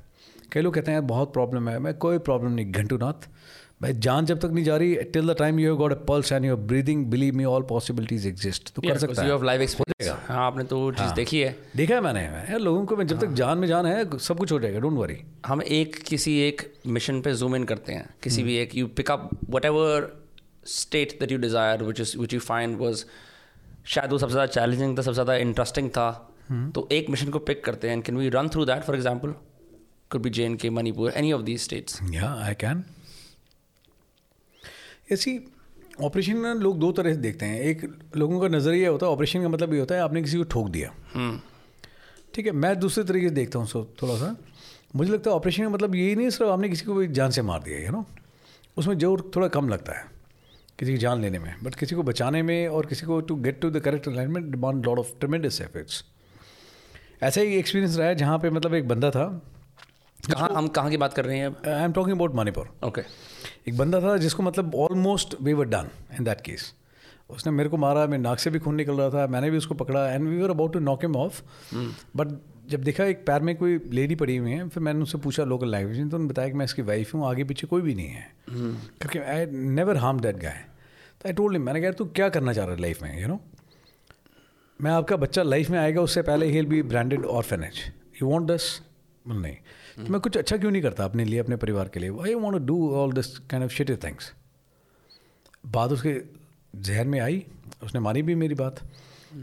कई लोग कहते हैं यार बहुत प्रॉब्लम है। मैं कोई प्रॉब्लम नहीं। घंटू नाथ भाई जान जब तक नहीं जा रही till the time you got a pulse and you're breathing believe me all possibilities exist तो कर सकता है लाइफ एक्सपीरियंस हाँ आपने तो चीज़ हाँ। देखी है देखा है मैंने यार लोगों को मैं जब हाँ, तक। जान में जान है सब कुछ हो जाएगा डोंट वरी हम एक किसी एक मिशन पे जूम इन करते हैं किसी हम्म। भी एक you pick up whatever state that you desire which is which you find was शायद वो सबसे ज़्यादा चैलेंजिंग था सबसे ज़्यादा इंटरेस्टिंग था हम्म। तो एक मिशन को पिक करते हैं can we run through that for example could be JNK, Manipur, any of these states. Yeah, I can. See, operation लोग दो तरह से देखते हैं। एक लोगों का नज़रिया होता है ऑपरेशन का मतलब ये होता है आपने किसी को ठोक दिया। हम्म। ठीक है मैं दूसरे तरीके से देखता हूँ सो थोड़ा सा मुझे लगता है ऑपरेशन का मतलब यही नहीं है सिर्फ़ आपने किसी को भी जान से मार दिया है ना उसमें ज़ोर थोड़ा कम लगता है किसी की जान लेने में। बट किसी को बचाने में और किसी को to get to the correct alignment demand lot of tremendous efforts ऐसा ही एक्सपीरियंस रहा है जहाँ पे मतलब एक बंदा था कहाँ हम कहाँ की बात कर रहे हैं I am talking about Manipur okay एक बंदा था जिसको मतलब almost we were done in that case उसने मेरे को मारा मेरे नाक से भी खून निकल रहा था मैंने भी उसको पकड़ा and we were about to knock him off but जब देखा एक पैर में कोई लेडी पड़ी हुई है फिर मैंने उनसे पूछा लोकल लैंग्वेज में तो उन्होंने बताया कि मैं इसकी वाइफ हूँ आगे पीछे कोई भी नहीं है। क्योंकि I never harm that guy तो आई टोल्ड हिम मैंने कहा तू क्या करना चाह रहा है लाइफ में यू नो मैं आपका बच्चा लाइफ में आएगा उससे पहले ही will be branded orphanage you want this नहीं. तो मैं कुछ अच्छा क्यों नहीं करता अपने लिए अपने परिवार के लिए? I want to do all this kind of shit things बात उसके जहन में आई उसने मानी भी मेरी बात।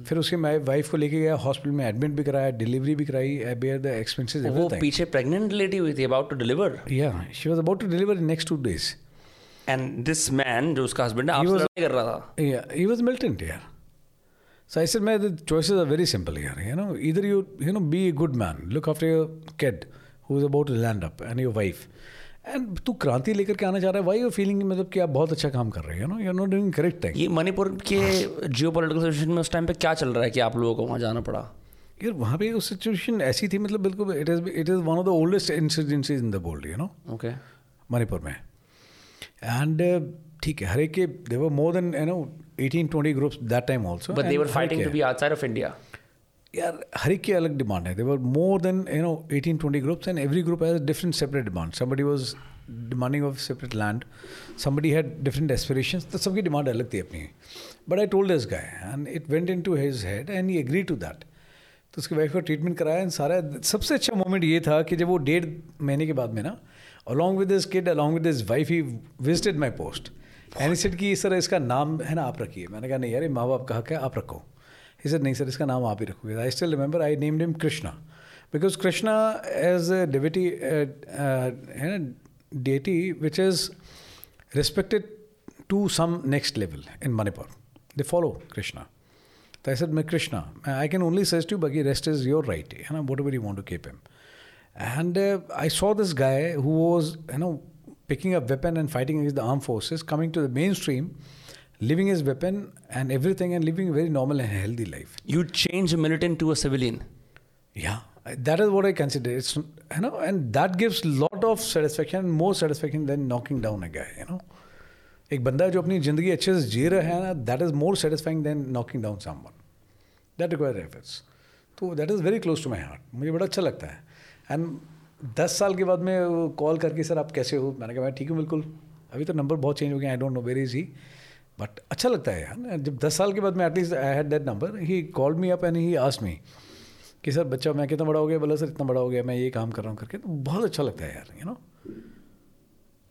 फिर उसके मैं वाइफ को लेके गया हॉस्पिटल में एडमिट भी कराया डिलीवरी भी कराई आई बेयर द एक्सपेंसेस वो पीछे प्रेग्नेंट लेडी हुई थी अबाउट टू डिलीवर या she was about to deliver in next two days and this man जो उसका हस्बैंड है आपसे कर रहा था? Yeah, he was militant, yeah. So I said, man, the choices are very simple here. You know, either you, you know, be a good man, look after your kid is about to land up, and your wife. And तू क्रांति लेकर के आना चाह रहा है why you feeling मतलब कि आप बहुत अच्छा काम कर रहे हो no you are not doing correct thing ये मणिपुर के जियो पोलिटिकल सिचुएशन में उस टाइम पे क्या चल रहा है कि आप लोगों को वहाँ जाना पड़ा? यार वहाँ पे उस सिचुएशन ऐसी थी मतलब बिल्कुल it is it is one of the oldest insurgencies in the world you know okay Manipur में। एंड ठीक है हर एक के there were more than you know 18 20 groups that time also but they were fighting to be outside of India यार, हर एक की अलग डिमांड है। There were more than you know 18 20 groups and every group has different separate demand somebody was demanding of separate land somebody had different aspirations. तो सबकी demand अलग थी अपनी। But I told this guy and it went in to his head and he agree to that तो उसकी वाइफ का treatment कराया एंड सारा, सबसे अच्छा मोमेंट ये था कि जब वो डेढ़ महीने के बाद में ना along with this kid along with this wife he visited my post and कि सर इसका नाम है ना, आप रखिए। मैंने कहा, नहीं यार माँ बाप का है आप रखो? ही सर नहीं सर इसका नाम आप ही रखोगे I still remember I named him Krishna because Krishna as a deity है ना deity which is respected to some next level in Manipur. They follow Krishna. So I said, "My Krishna, I can only suggest you, Baki, rest is your right. You know, whatever you want to keep him." And uh, I saw this guy who was, you know, picking up weapon and fighting against the armed forces, coming to the mainstream, living his weapon and everything, and living a very normal and healthy life. You change militant to a civilian Yeah, that is what I consider. It's you know, and that gives lot of satisfaction, more satisfaction than knocking down a guy. You know, एक बंदा जो अपनी ज़िंदगी अच्छे से जी रहा है ना that is more satisfying than knocking down someone that require efforts तो that is very close to my heart मुझे बड़ा अच्छा लगता है एंड दस साल के बाद में कॉल करके सर आप कैसे हो मैंने कहा मैं ठीक हूँ बिल्कुल अभी तो नंबर बहुत चेंज हो गया I don't know where is he but अच्छा लगता है यार। जब दस साल के बाद मैं at least I had that number he call me up and he asked me कि सर बच्चा मैं कितना बड़ा हो गया? बोला सर इतना बड़ा हो गया मैं ये काम कर रहा हूँ करके। तो बहुत अच्छा लगता है यार यू नो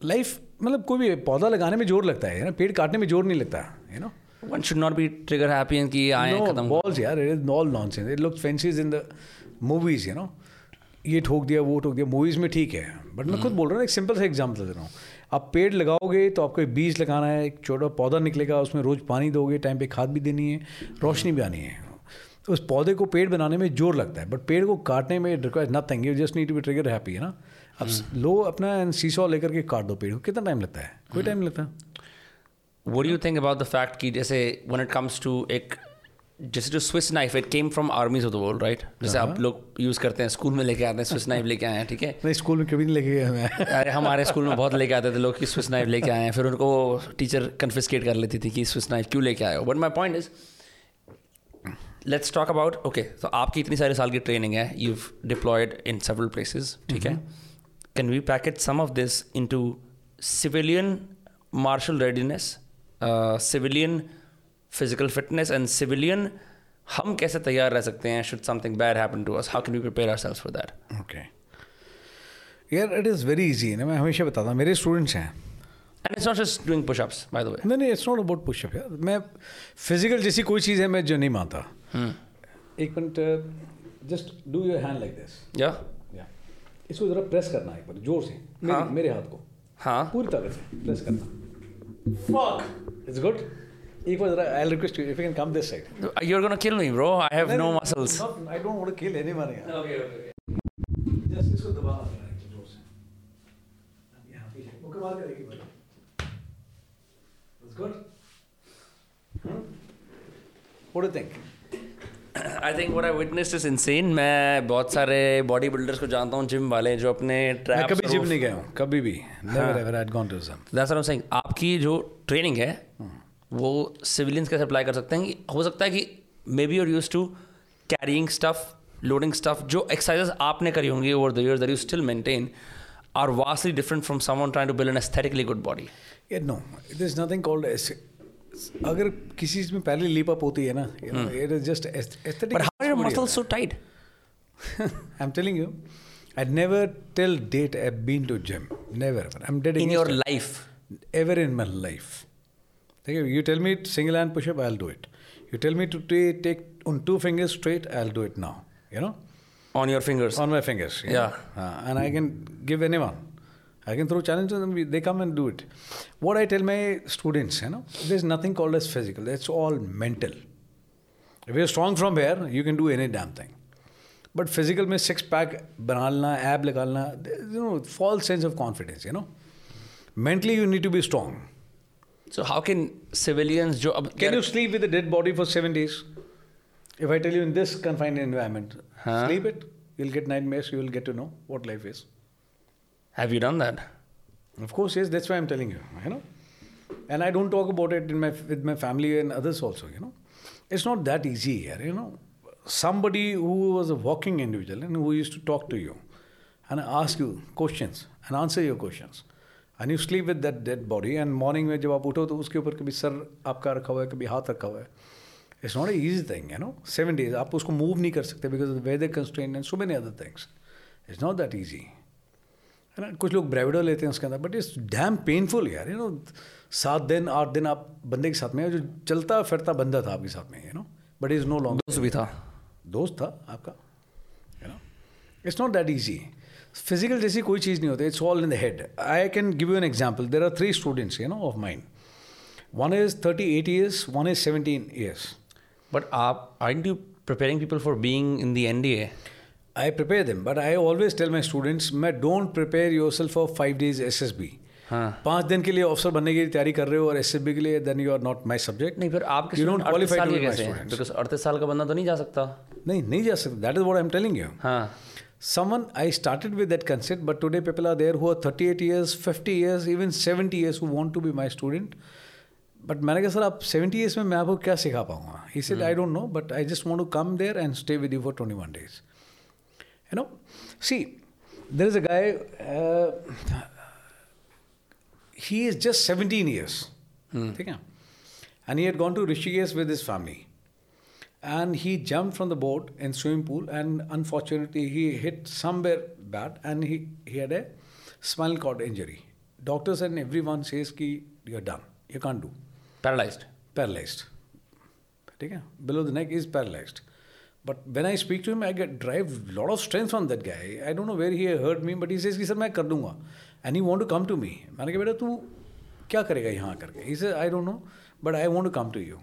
लाइफ मतलब कोई भी पौधा लगाने में ज़ोर लगता है ना पेड़ काटने में ज़ोर नहीं लगता you know one should not be trigger happy and कि आए खत्म। हो। यार it is all nonsense it looks fancies in the movies you know ये ठोक दिया वो ठोक दिया मूवीज़ में ठीक है। बट मैं खुद बोल रहा हूँ एक सिंपल सा एग्ज़ाम्पल दे रहा हूँ। आप पेड़ लगाओगे तो आपको एक बीज लगाना है एक छोटा पौधा निकलेगा उसमें रोज पानी दोगे टाइम पे खाद भी देनी है रोशनी भी आनी है। उस पौधे को पेड़ बनाने में ज़ोर लगता है बट पेड़ को काटने में require nothing you just need to be trigger happy है ना? अब लो अपना सीसॉ लेकर के काट दो पेड़ को कितना टाइम लगता है? कोई टाइम लगता। है What you think about the fact कि जैसे वन इट कम्स टू एक जैसे जो Swiss knife it came from armies of the world right जैसे आप लोग यूज़ करते हैं स्कूल में लेके आते हैं स्विस नाइफ लेके आए हैं ठीक है? नहीं स्कूल में कभी नहीं लेके गया मैं। अरे हमारे स्कूल में बहुत लेके आते थे लोग कि स्विस नाइफ लेके आए हैं। फिर उनको टीचर कन्फिस्केट कर लेती थी कि स्विस नाइफ क्यों लेके आए हो? But my point is let's talk about okay तो आपकी इतनी सारे साल की ट्रेनिंग है you deployed in several places ठीक है? Can we package some of this in to civilian martial readiness civilian physical fitness and civilian हम कैसे तैयार रह सकते हैं? Should something bad happen to us how can we prepare ourselves for that okay यार it is very easy ना? मैं हमेशा बताता हूँ मेरे स्टूडेंट्स हैं। And it's not just doing pushups by the way नहीं नहीं इट्स नॉट अबाउट पुशअप यार। मैं फ़िज़िकल जैसी कोई चीज़ है मैं जो नहीं मानता। एक minute just do your hand like this या या इसको ज़रा प्रेस करना एक बार ज़ोर से। मेरे, हाँ। मेरे हाथ को। हाँ। पूरी तरह से प्रेस करना। Fuck. It's good. एक बार जरा I request you if you can come this side you are gonna kill me bro I have no muscles I don't want to kill anyone okay okay just इसको दबा रहा actually ज़ोर यहाँ पे मुकम्मल करेगी भाई it's I think what I witness is insane मैं बहुत सारे बॉडी बिल्डर्स को जानता हूँ जिम वाले जो अपने ट्रैक कभी जिम नहीं गए कभी भी। हाँ। आपकी जो ट्रेनिंग है वो सिविलियंस कैसे अप्लाई कर सकते हैं हो सकता है कि maybe you're used to carrying stuff loading stuff जो एक्सरसाइजेस आपने करी होंगी over the year that you still maintain are vastly different from someone trying to build an aesthetically good body Yeah, no, there is nothing called as अगर किसी चीज़ में पहले leap up होती है ना it is just aesthetic but how are your muscles so tight I'm telling you, I'd never till date I've been to gym. Never. I'm dead in against your life ever in my life. Okay, you tell me single hand push up, I'll do it. You tell me to ta- take on two fingers straight, I'll do it now. You know, on your fingers on my fingers. you Yeah. know. Uh, and I can give anyone. I can throw challenge to them. we- They come and do it. What I tell my students, you know, there's nothing called as physical. It's all mental. If you're strong from here, you can do any damn thing. But physical में six pack बनाना, ab निकालना, you know, false sense of confidence. You know, mentally you need to be strong. So how can civilians? Jo- can you sleep with a dead body for seven days? If I tell you in this confined environment, huh? sleep it, you'll get nightmares. You will get to know what life is. Have you done that? Of course, yes. That's why I'm telling you. You know, and I don't talk about it in my with my family and others also. You know, it's not that easy here. You know, somebody who was a walking individual and who used to talk to you and ask you questions and answer your questions And you sleep with that dead body and morning में जब आप उठो तो उसके ऊपर कभी sir आपका रखा हुआ है कभी हाथ रखा हुआ है। It's not easy thing you know? Seven days आप उसको मूव नहीं कर सकते because weather constraint and so many other things. It's not that easy. है ना? कुछ लोग ब्रेविडो लेते हैं उसके अंदर बट इट्स डैम पेनफुल यार यू नो सात दिन आठ दिन आप बंदे के साथ में जो चलता फिरता बंदा था आपके साथ में you know but is no long दोस्त भी था। दोस्त था आपका you know it's not that easy physical जैसी कोई चीज़ नहीं होती it's all in the head I can give you an example there are three students you know of mind one is thirty eight years one is seventeen years but आप are you preparing people for being in the NDA I prepare them, but I always tell my students, मैं don't prepare yourself for five days SSB. हाँ. पाँच दिन के लिए officer बनने की तैयारी कर रहे हो और एस एस बी के लिए then you are not my subject नहीं फिर आपके You don't स्टूडेंट अड़तीस साल to के be my कैसे हैं? students. बिकॉज़ अड़तीस साल का बंदा तो नहीं जा सकता। नहीं नहीं जा सकता। That is what I am telling you हाँ. Someone I started with that concept, but today people are there who are 38 years, 50 years, even 70 years who want to be my student. But मैंने कहा sir आप 70 years में मैं आपको क्या सिखा पाऊँगा He said I don't know, but I just want to come there and stay with you for 21 days. You know, see, there is a guy. Uh, he is just 17 years. ठीक है and he had gone to Rishikesh with his family. And he jumped from the boat in swimming pool, and unfortunately, he hit somewhere bad, and he, he had a spinal cord injury. Doctors and everyone says कि you're done, you can't do, paralysed paralyzed. ठीक है? Below the neck is paralyzed. But when I speak to him, I get drive lot of strength from that guy. I don't know where he heard me, but he says कि sir मैं कर दूंगा. And he want to come to me. मैंने कहा बेटा तू क्या करेगा यहाँ करके? He said I don't know, but I want to come to you.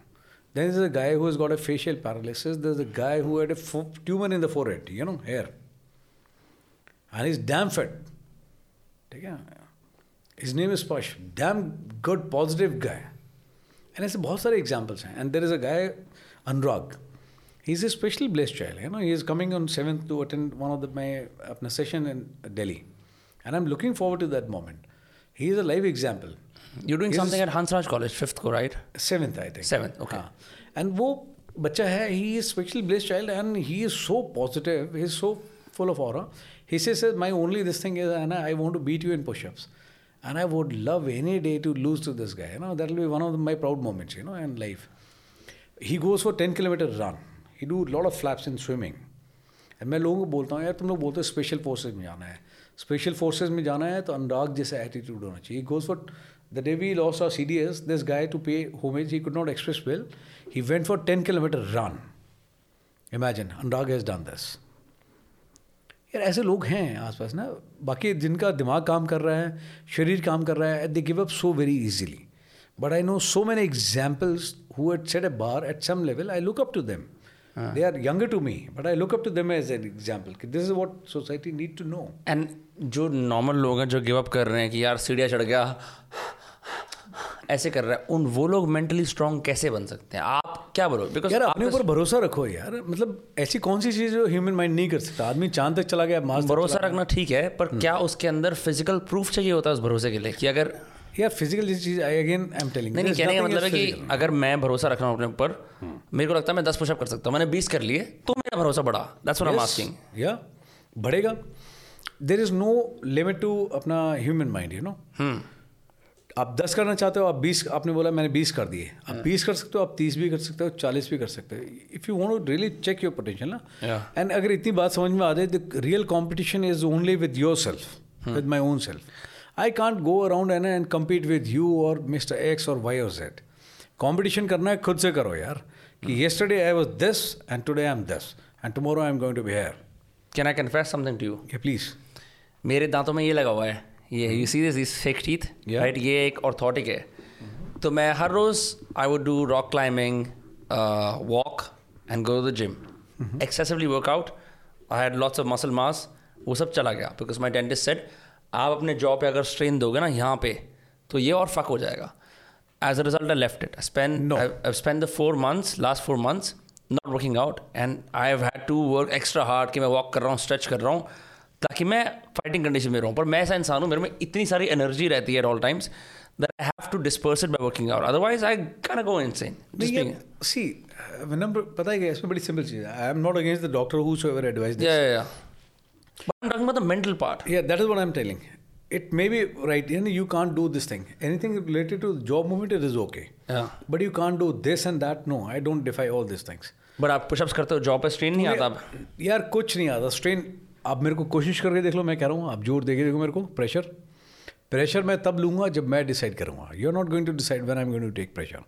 Then there's a guy who has got a facial paralysis. There's a guy who had a fo- tumor in the forehead, you know, hair. And he's damn fit. ठीक है? His name is Pash. Damn good, positive guy. And ऐसे बहुत सारे examples हैं. And there is a guy, Anurag. He's a special blessed child. You know, he is coming on 7th to attend one of the, my अपना session in Delhi. And I'm looking forward to that moment. He is a live example. You Doing He's- something at Hansraj college fifth को right Seventh, I think. Seventh, okay. हाँ. And वो बच्चा है, he is specially blessed child and he is so positive, he is so full of aura. He says, "Sir, my only this thing is, Anna, I want to beat you in push-ups. And I would love any day to lose to this guy. You know, that will be one of the, my proud moments, you know, in life. He goes for 10 kilometer run. He do a lot of flaps in swimming. And मैं लोगों को बोलता हूँ यार तुम लोग बोलते हो स्पेशल फोर्सेज में जाना है स्पेशल फोर्सेज में जाना है तो अनुराग जैसा एटीट्यूड होना चाहिए goes for the day we lost R C D S this guy to pay homage he could not express well he went for ten kilometre run imagine Anurag has done this यार ऐसे लोग हैं आसपास ना बाकी जिनका दिमाग काम कर रहा है शरीर काम कर रहा है they give up so very easily But I know so many examples who had set a bar at some level. I look up to them. They are younger to me, but I look up to them as an example. कि This is what society need to know. And जो normal लोग हैं जो give up कर रहे हैं कि यार सीढ़ियाँ चढ़ गया ऐसे कर रहा है उन वो लोग मेंटली स्ट्रांग कैसे बन सकते हैं? आप क्या बोलो बिकॉज़ यार अपने ऊपर भरोसा रखो यार। मतलब ऐसी कौन सी चीज़ जो ह्यूमन माइंड नहीं कर सकता? आदमी चाँद तक चला गया भरोसा रखना ठीक है पर क्या उसके अंदर फ़िज़िकल प्रूफ चाहिए होता है उस भरोसे के लिए? कि अगर यार physical cheese I again I am telling नहीं नहीं कहने का मतलब है कि अगर मैं भरोसा रख रहा हूँ अपने ऊपर मेरे को लगता है मैं दस पुशअप कर सकता हूँ। मैंने बीस कर लिए तो मेरा भरोसा बढ़ा। That's what I am asking या बढ़ेगा। There is no limit to अपना ह्यूमन माइंड यू नो आप दस करना चाहते हो आप बीस आपने बोला मैंने बीस कर दिए। आप बीस कर सकते हो आप तीस भी कर सकते हो चालीस भी कर सकते हो। If you want to really check your potential ना। एंड अगर इतनी बात समझ में आ जाए the real competition is only with yourself with my own self I can't go around an and compete with you और मिस्टर एक्स और वाई और जेड कॉम्पिटिशन करना है खुद से करो यार। कि yesterday I was this and today I am this and tomorrow I am going to be here can I confess something to you please मेरे दांतों में ये लगा हुआ है। ये you see this fake teeth right ये एक ऑर्थोटिक है। तो मैं हर रोज I would do rock climbing walk and go to the gym excessively workout I had lots of muscle mass वो सब चला गया बिकॉज़ माई डेंटिस्ट सेट आप अपने जॉब पे अगर स्ट्रेन दोगे ना यहाँ पे तो ये और फक हो जाएगा। As a result I left it spend spend the four months last four months not working out and I have had to work extra hard कि मैं वॉक कर रहा हूँ स्ट्रेच कर रहा हूँ ताकि मैं फाइटिंग कंडीशन में रहूँ पर मैं ऐसा इंसान हूँ मेरे में इतनी सारी एनर्जी रहती है at all times that I have to disperse it by working out otherwise I can go insane see number पता है इसमें बड़ी सिंपल चीज़ है I am not against the doctor whosoever yeah yeah yeah but i'm talking about the mental part Yeah, that is what I'm telling. It may be right, you know, you can't do this thing. Anything related to job movement, it is okay. yeah But you can't do this and that. No, I don't defy all these things. but आप pushups करते हो job पे strain नहीं आता यार कुछ नहीं आता स्ट्रेन आप मेरे को कोशिश करके देख लो मैं कह रहा हूँ आप ज़ोर देखे देखो मेरे को प्रेशर प्रेशर मैं तब लूँगा जब मैं डिसाइड करूँगा। You are not going to decide when I am going to take pressure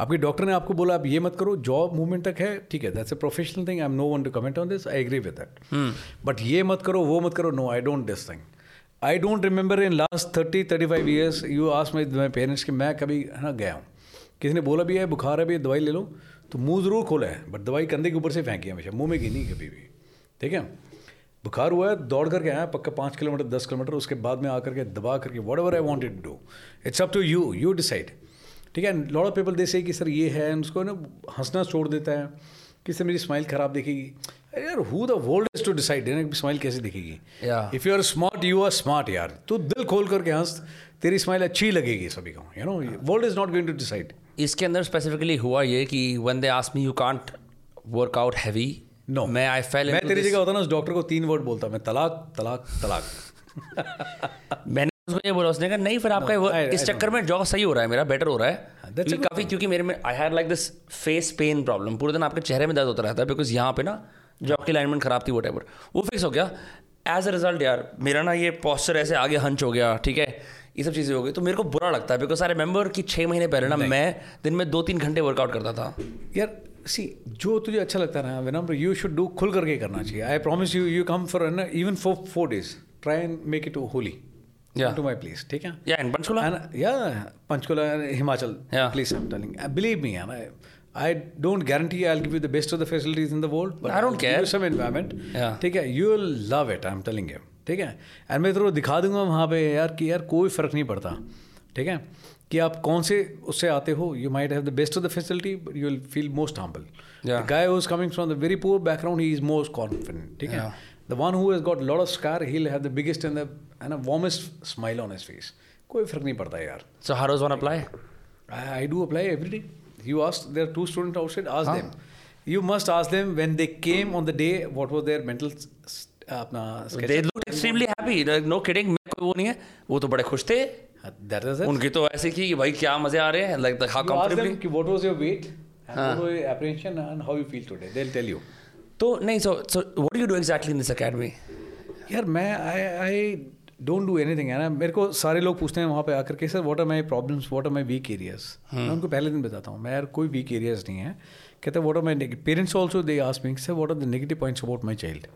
आपके डॉक्टर ने आपको बोला आप ये मत करो जॉब मूवमेंट तक है ठीक है that's a professional thing I am no one to comment on this I agree with that but ये मत करो वो मत करो no I don't this thing I don't remember in last thirty thirty five years you ask my my parents कि मैं कभी है ना गया हूँ। किसी ने बोला भी है बुखार है भी दवाई ले लो तो मुँह ज़रूर खोला है बट दवाई कंधे के ऊपर से फेंकी हमेशा मुँह में की नहीं कभी भी। ठीक है? बुखार हुआ है दौड़ करके आया पक्का पाँच किलोमीटर दस किलोमीटर उसके बाद में आकर के दबा करके whatever I wanted do it's up to you you decide ठीक है lot of people they say कि सर ये है उसको ना हंसना छोड़ देता है कि सर मेरी स्माइल खराब दिखेगी। अरे यार who the world is to decide है ना स्माइल कैसे दिखेगी? If you are smart you are smart यार। तू दिल खोल करके हंस तेरी स्माइल अच्छी लगेगी सभी को you know world is not going to decide इसके अंदर स्पेसिफिकली हुआ ये कि when they asked me you can't work out no मैं आई फेल मैं तेरी जगह होता ना उस डॉक्टर को तीन वर्ड बोलता मैं तलाक तलाक तलाक। मैंने उसको ये बोला उसने कहा नहीं फिर आपका वो- I- इस चक्कर में जॉब सही हो रहा है मेरा बेटर हो रहा है। क्योंकि काफ़ी क्योंकि मेरे में I had like this face pain problem पूरे दिन आपके चेहरे में दर्द होता रहता है बिकॉज़ यहाँ पे ना जॉब की अलाइनमेंट खराब थी वट वो फिक्स हो गया। एज अ रिज़ल्ट यार मेरा ना ये पॉस्चर ऐसे आगे हंच हो गया ठीक है? ये सब चीज़ें हो गई तो मेरे को बुरा लगता है बिकॉज़ आई रिमेंबर कि छः महीने पहले ना मैं दिन में दो तीन घंटे वर्कआउट करता था। यार सी जो तुझे अच्छा लगता रहा विनम्र यू शुड डू खुल करके करना चाहिए। I promise you you come for an even for four days try and make it to Holi to my place ठीक है? या and Himachal place I am telling believe me I I don't guarantee I'll give you the best of the facilities in the world, but I don't care. Some environment. Yeah. You'll love it, I'm telling you. ठीक है? And मैं तो दिखा दूँगा वहाँ पे यार कि यार कोई फ़र्क नहीं पड़ता। ठीक है? कि आप कौन से उससे आते हो you might have the best of the facility but you will feel most humble guy who is coming from the very poor background he is most confident ठीक है? The one who has got lot of scar he have the biggest and the and warmest smile on his face कोई फ़र्क नहीं पड़ता यार। So how does one apply every day. You asked, there are two students outside, ask them. You must ask them when they came on the day, what was their mental s- s- अपना they look extremely happy no kidding मैं कोई वो नहीं है. वो तो बड़े खुश थे Uh, उनकी तो ऐसे की कि भाई क्या मज़े आ रहे हैं लाइक हाउ कंफर्टेबली them कि what was your weight and what was your apprehension and how you feel today. They'll tell you. तो नहीं so so what do you do exactly in this academy यार मैं I I don't do anything है ना? मेरे को सारे लोग पूछते हैं वहाँ पे आकर के sir what are my problems what are my weak areas मैं उनको पहले दिन बताता हूँ मैं यार कोई वीक एरियाज़ नहीं है। कहते what are my parents also they ask me sir what are the negative points about my child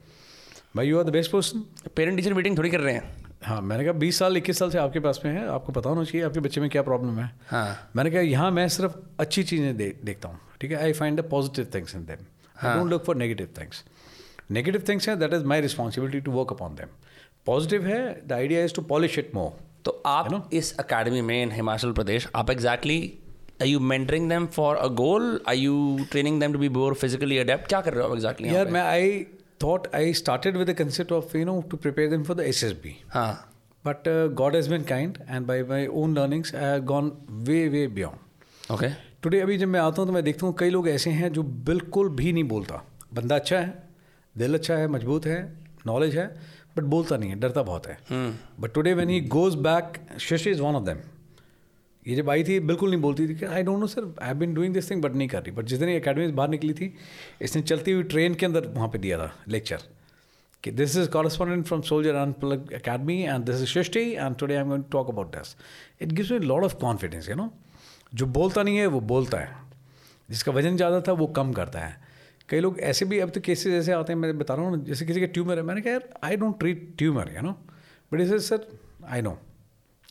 भाई you are the best person parent teacher meeting थोड़ी कर रहे हैं। हाँ मैंने कहा बीस साल इक्कीस साल से आपके पास में है आपको पता होना चाहिए आपके बच्चे में क्या प्रॉब्लम है। हाँ। मैंने कहा यहाँ मैं सिर्फ़ अच्छी चीज़ें दे, देखता हूँ ठीक है? I find the positive things in them I don't look for negative things negative things हैं that is my responsibility to work upon them positive है the idea is to polish it more तो आप you know? इस academy में in Himachal Pradesh आप exactly are you mentoring them for a goal? Are you training them to be more physically adept? क्या कर रहे हो आप exactly यार मैं I thought I started with the concept of you know to prepare them for the SSB हाँ but uh, God has been kind and by my own learnings I have gone way way beyond okay today अभी जब मैं आता हूँ तो मैं देखता हूँ कई लोग ऐसे हैं जो बिल्कुल भी नहीं बोलता बंदा अच्छा है दिल अच्छा है मज़बूत है नॉलेज है बट बोलता नहीं है डरता बहुत है but today when he goes back Shashi is one of them ये जब आई थी, बिल्कुल नहीं बोलती थी कि I don't know sir I been doing this thing but नहीं कर रही. बट जिस दिन अकेडमी से बाहर निकली थी, इसने चलती हुई ट्रेन के अंदर वहाँ पे दिया था लेक्चर कि this is correspondent from soldier and plug academy and this is Srishti and today I am going talk about this it gives me lot of confidence you know जो बोलता नहीं है, वो बोलता है। जिसका वज़न ज़्यादा था, वो कम करता है। कई लोग ऐसे भी अब तो केसेस ऐसे आते हैं, मैं बता रहा हूँ, जैसे किसी का ट्यूमर है, मैंने कहा, यार I don't treat tumour you know but is sir I know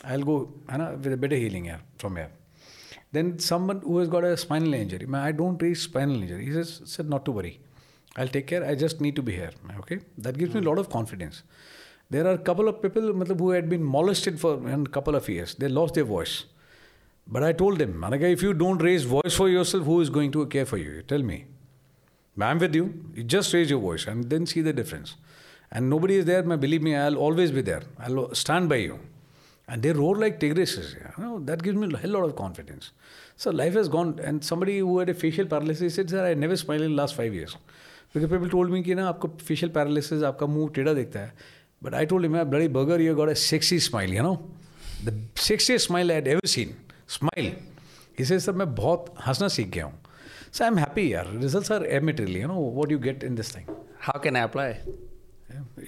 I'll go Anna, with a better healing here from here. Then someone who has got a spinal injury, I don't raise spinal injury. He says, said not to worry. I'll take care. I just need to be here. Okay, that gives mm. me a lot of confidence. There are a couple of people who had been molested for a couple of years. They lost their voice. But I told them, Manaka, if you don't raise voice for yourself, who is going to care for you? You tell me. I'm with you. You just raise your voice and then see the difference. And nobody is there, believe me, I'll always be there. I'll stand by you. And they roar like tigresses. You know, that gives me a hell lot of confidence. So life has gone. And somebody who had a facial paralysis said, sir, I never smiled in the last five years. Because people told me कि ना आपको facial paralysis आपका मुंह टेढ़ा दिखता है But I told him, man, bloody burger, you got a sexy smile, you know. The sexiest smile I had ever seen. Smile. He says, sir, मैं बहुत हंसना सीख गया हूँ. So I'm happy, यार. Results are immaterial, you know, what you get in this thing. how can I apply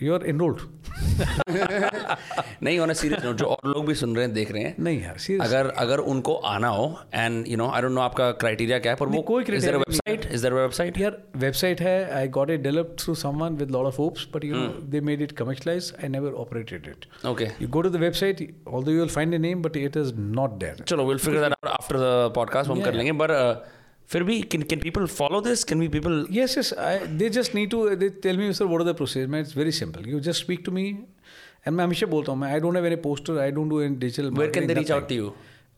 You are enrolled नहीं होना serious note जो और लोग भी सुन रहे हैं देख रहे हैं नहीं यार सीरियस अगर अगर उनको आना हो and you know I don't know आपका क्राइटेरिया क्या है पर वो कोई is there website is there website यार वेबसाइट है I got it developed through someone with lot of hopes but you know they made it commercialise I never operated it okay You go to the website, although you will find a name, but it is not there. चलो will figure that out after the podcast हम कर लेंगे पर फिर भी can can people follow this can be people Yes, yes. I, they just need to. They tell me, sir, what are the procedures? Man, it's very simple. You just speak to me, and मैं हमेशा बोलता हूँ मैं I don't have any poster. I don't do any digital. Where can they reach out to you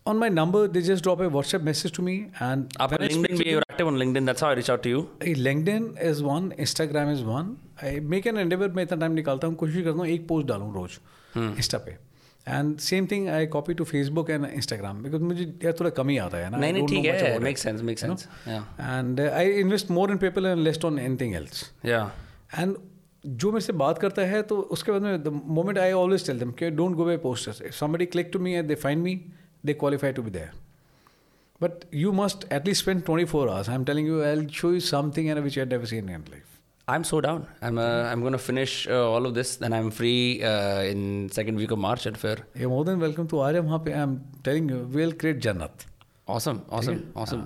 On my number, they just drop a WhatsApp message to me, and आपका when I speak LinkedIn भी you're active on LinkedIn that's how I reach out Hey, LinkedIn is one, Instagram is one. I make an endeavor मैं इतना time निकालता हूँ कोशिश करता हूँ एक पोस्ट डालूँ रोज इंस्टा पे and same thing I copy to Facebook and Instagram because मुझे यार थोड़ा कमी आता है ना। नहीं नहीं ठीक है make sense make sense and I invest more in people and lest on anything else या एंड जो मेरे से बात करता है तो उसके बाद में the moment I always tell them कि don't go by posters if somebody click to me and they find me they qualify to be there but you must at least spend twenty four hours I am telling you I show you something and which I never seen in life I'm so down. I'm uh, I'm gonna finish uh, all of this, then I'm free uh, in second week of March and फिर ये more than welcome to Arya वहाँ पे am telling you will create जन्नत awesome awesome awesome.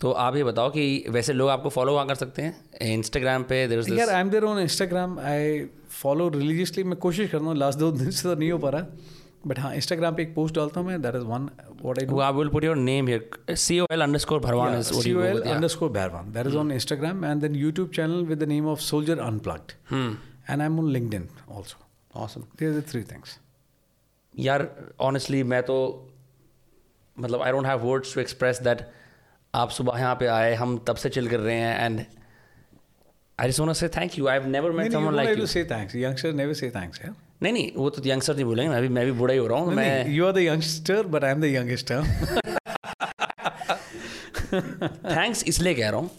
तो आप ये बताओ कि वैसे लोग आपको फॉलो वहाँ कर सकते हैं? इंस्टाग्राम पे देर यार I am there on Instagram I follow religiously मैं कोशिश कर रहा हूँ लास्ट दो दिन से तो नहीं हो पा रहा। बट हाँ इंस्टाग्राम पे एक पोस्ट डालता हूँ मैं that is one what I I will put your name here C O L underscore Bharwan C O L under Bharwan that is on Instagram and then YouTube channel with the name of soldier unplugged and I am on LinkedIn also awesome the three things यार honestly मैं तो मतलब I don't have words to express that आप सुबह यहाँ पे आए हम तब से चिल कर रहे हैं and I just want to say thank you I have never met someone like you say thanks youngster never say thanks यार नहीं नहीं वो तो यंगस्टर नहीं बोलेंगे मैं भी मैं भी बूढ़ा ही हो रहा हूँ मैं you are the youngster, but I'm the youngest. Huh? Thanks इसलिए कह रहा हूँ.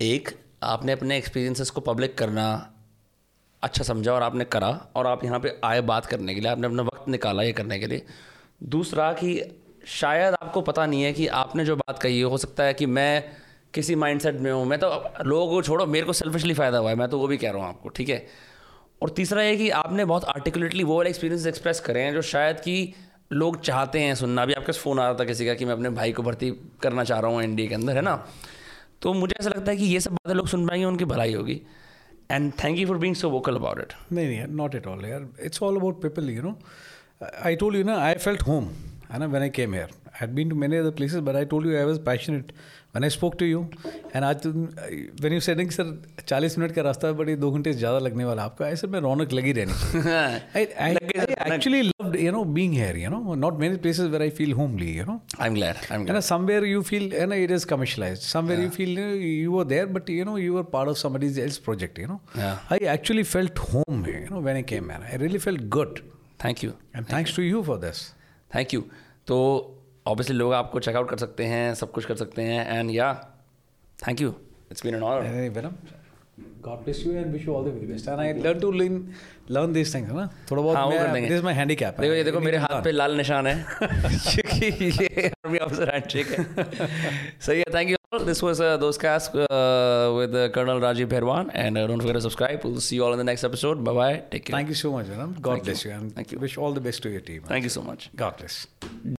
एक आपने अपने एक्सपीरियंसेस को पब्लिक करना अच्छा समझा और आपने करा और आप यहाँ पे आए बात करने के लिए आपने अपना वक्त निकाला ये करने के लिए दूसरा कि शायद आपको पता नहीं है कि आपने जो बात कही है हो सकता है कि मैं किसी माइंडसेट में हूँ मैं तो लोगों को छोड़ो मेरे को सेल्फिशली फ़ायदा हुआ है मैं तो वो भी कह रहा हूँ आपको ठीक है और तीसरा ये कि आपने बहुत आर्टिकुलेटली वो वाले एक्सपीरियंस एक्सप्रेस करे हैं जो शायद कि लोग चाहते हैं सुनना। अभी आपके फ़ोन आ रहा था किसी का कि मैं अपने भाई को भर्ती करना चाह रहा हूँ इंडिया के अंदर, है ना? तो मुझे ऐसा लगता है कि ये सब बातें लोग सुन पाएँगे, उनकी भलाई होगी। And thank you for being so vocal about it नहीं नहीं नॉट एट ऑल यार। It's all about people you know I told you ना आई फेल्ट होम है ना when I came here I been to many other places but I told you I was passionate मैंने spoke to you and आज तुम when you sending sir चालीस minute का रास्ता बड़ी दो घंटे से ज़्यादा लगने वाला आपका. ऐसे मैं रौनक लगी रहनी actually love you know being here you know not many places where I feel home like you know I am somewhere you feel है ना it is commercialise somewhere you feel you are there but you know you are part of something is else project you know I actually felt home you know when I came I really felt good thank you and thanks to you for this thank you तो obviously लोग आपको checkout कर सकते हैं सब कुछ कर सकते हैं एंड या thank you it's been an honour God bless you and wish you all the very best. And I learn to learn learn these things है ना थोड़ा बहुत हाँ, मैं- देंगे। this is my handicap देखो ये देखो मेरे हाथ पे लाल निशान है। क्योंकि ये आर्मी ऑफिसर हैंडशेक है। सही है थैंक यू दिस वाज दोस्त cast with colonel Rajeev Bhairavan and don't forget to subscribe will see you all in the next episode bye bye take care thank you so much Venom. God Thank you. bless you and Thank you. wish all the best to your team. Thank you so much God bless.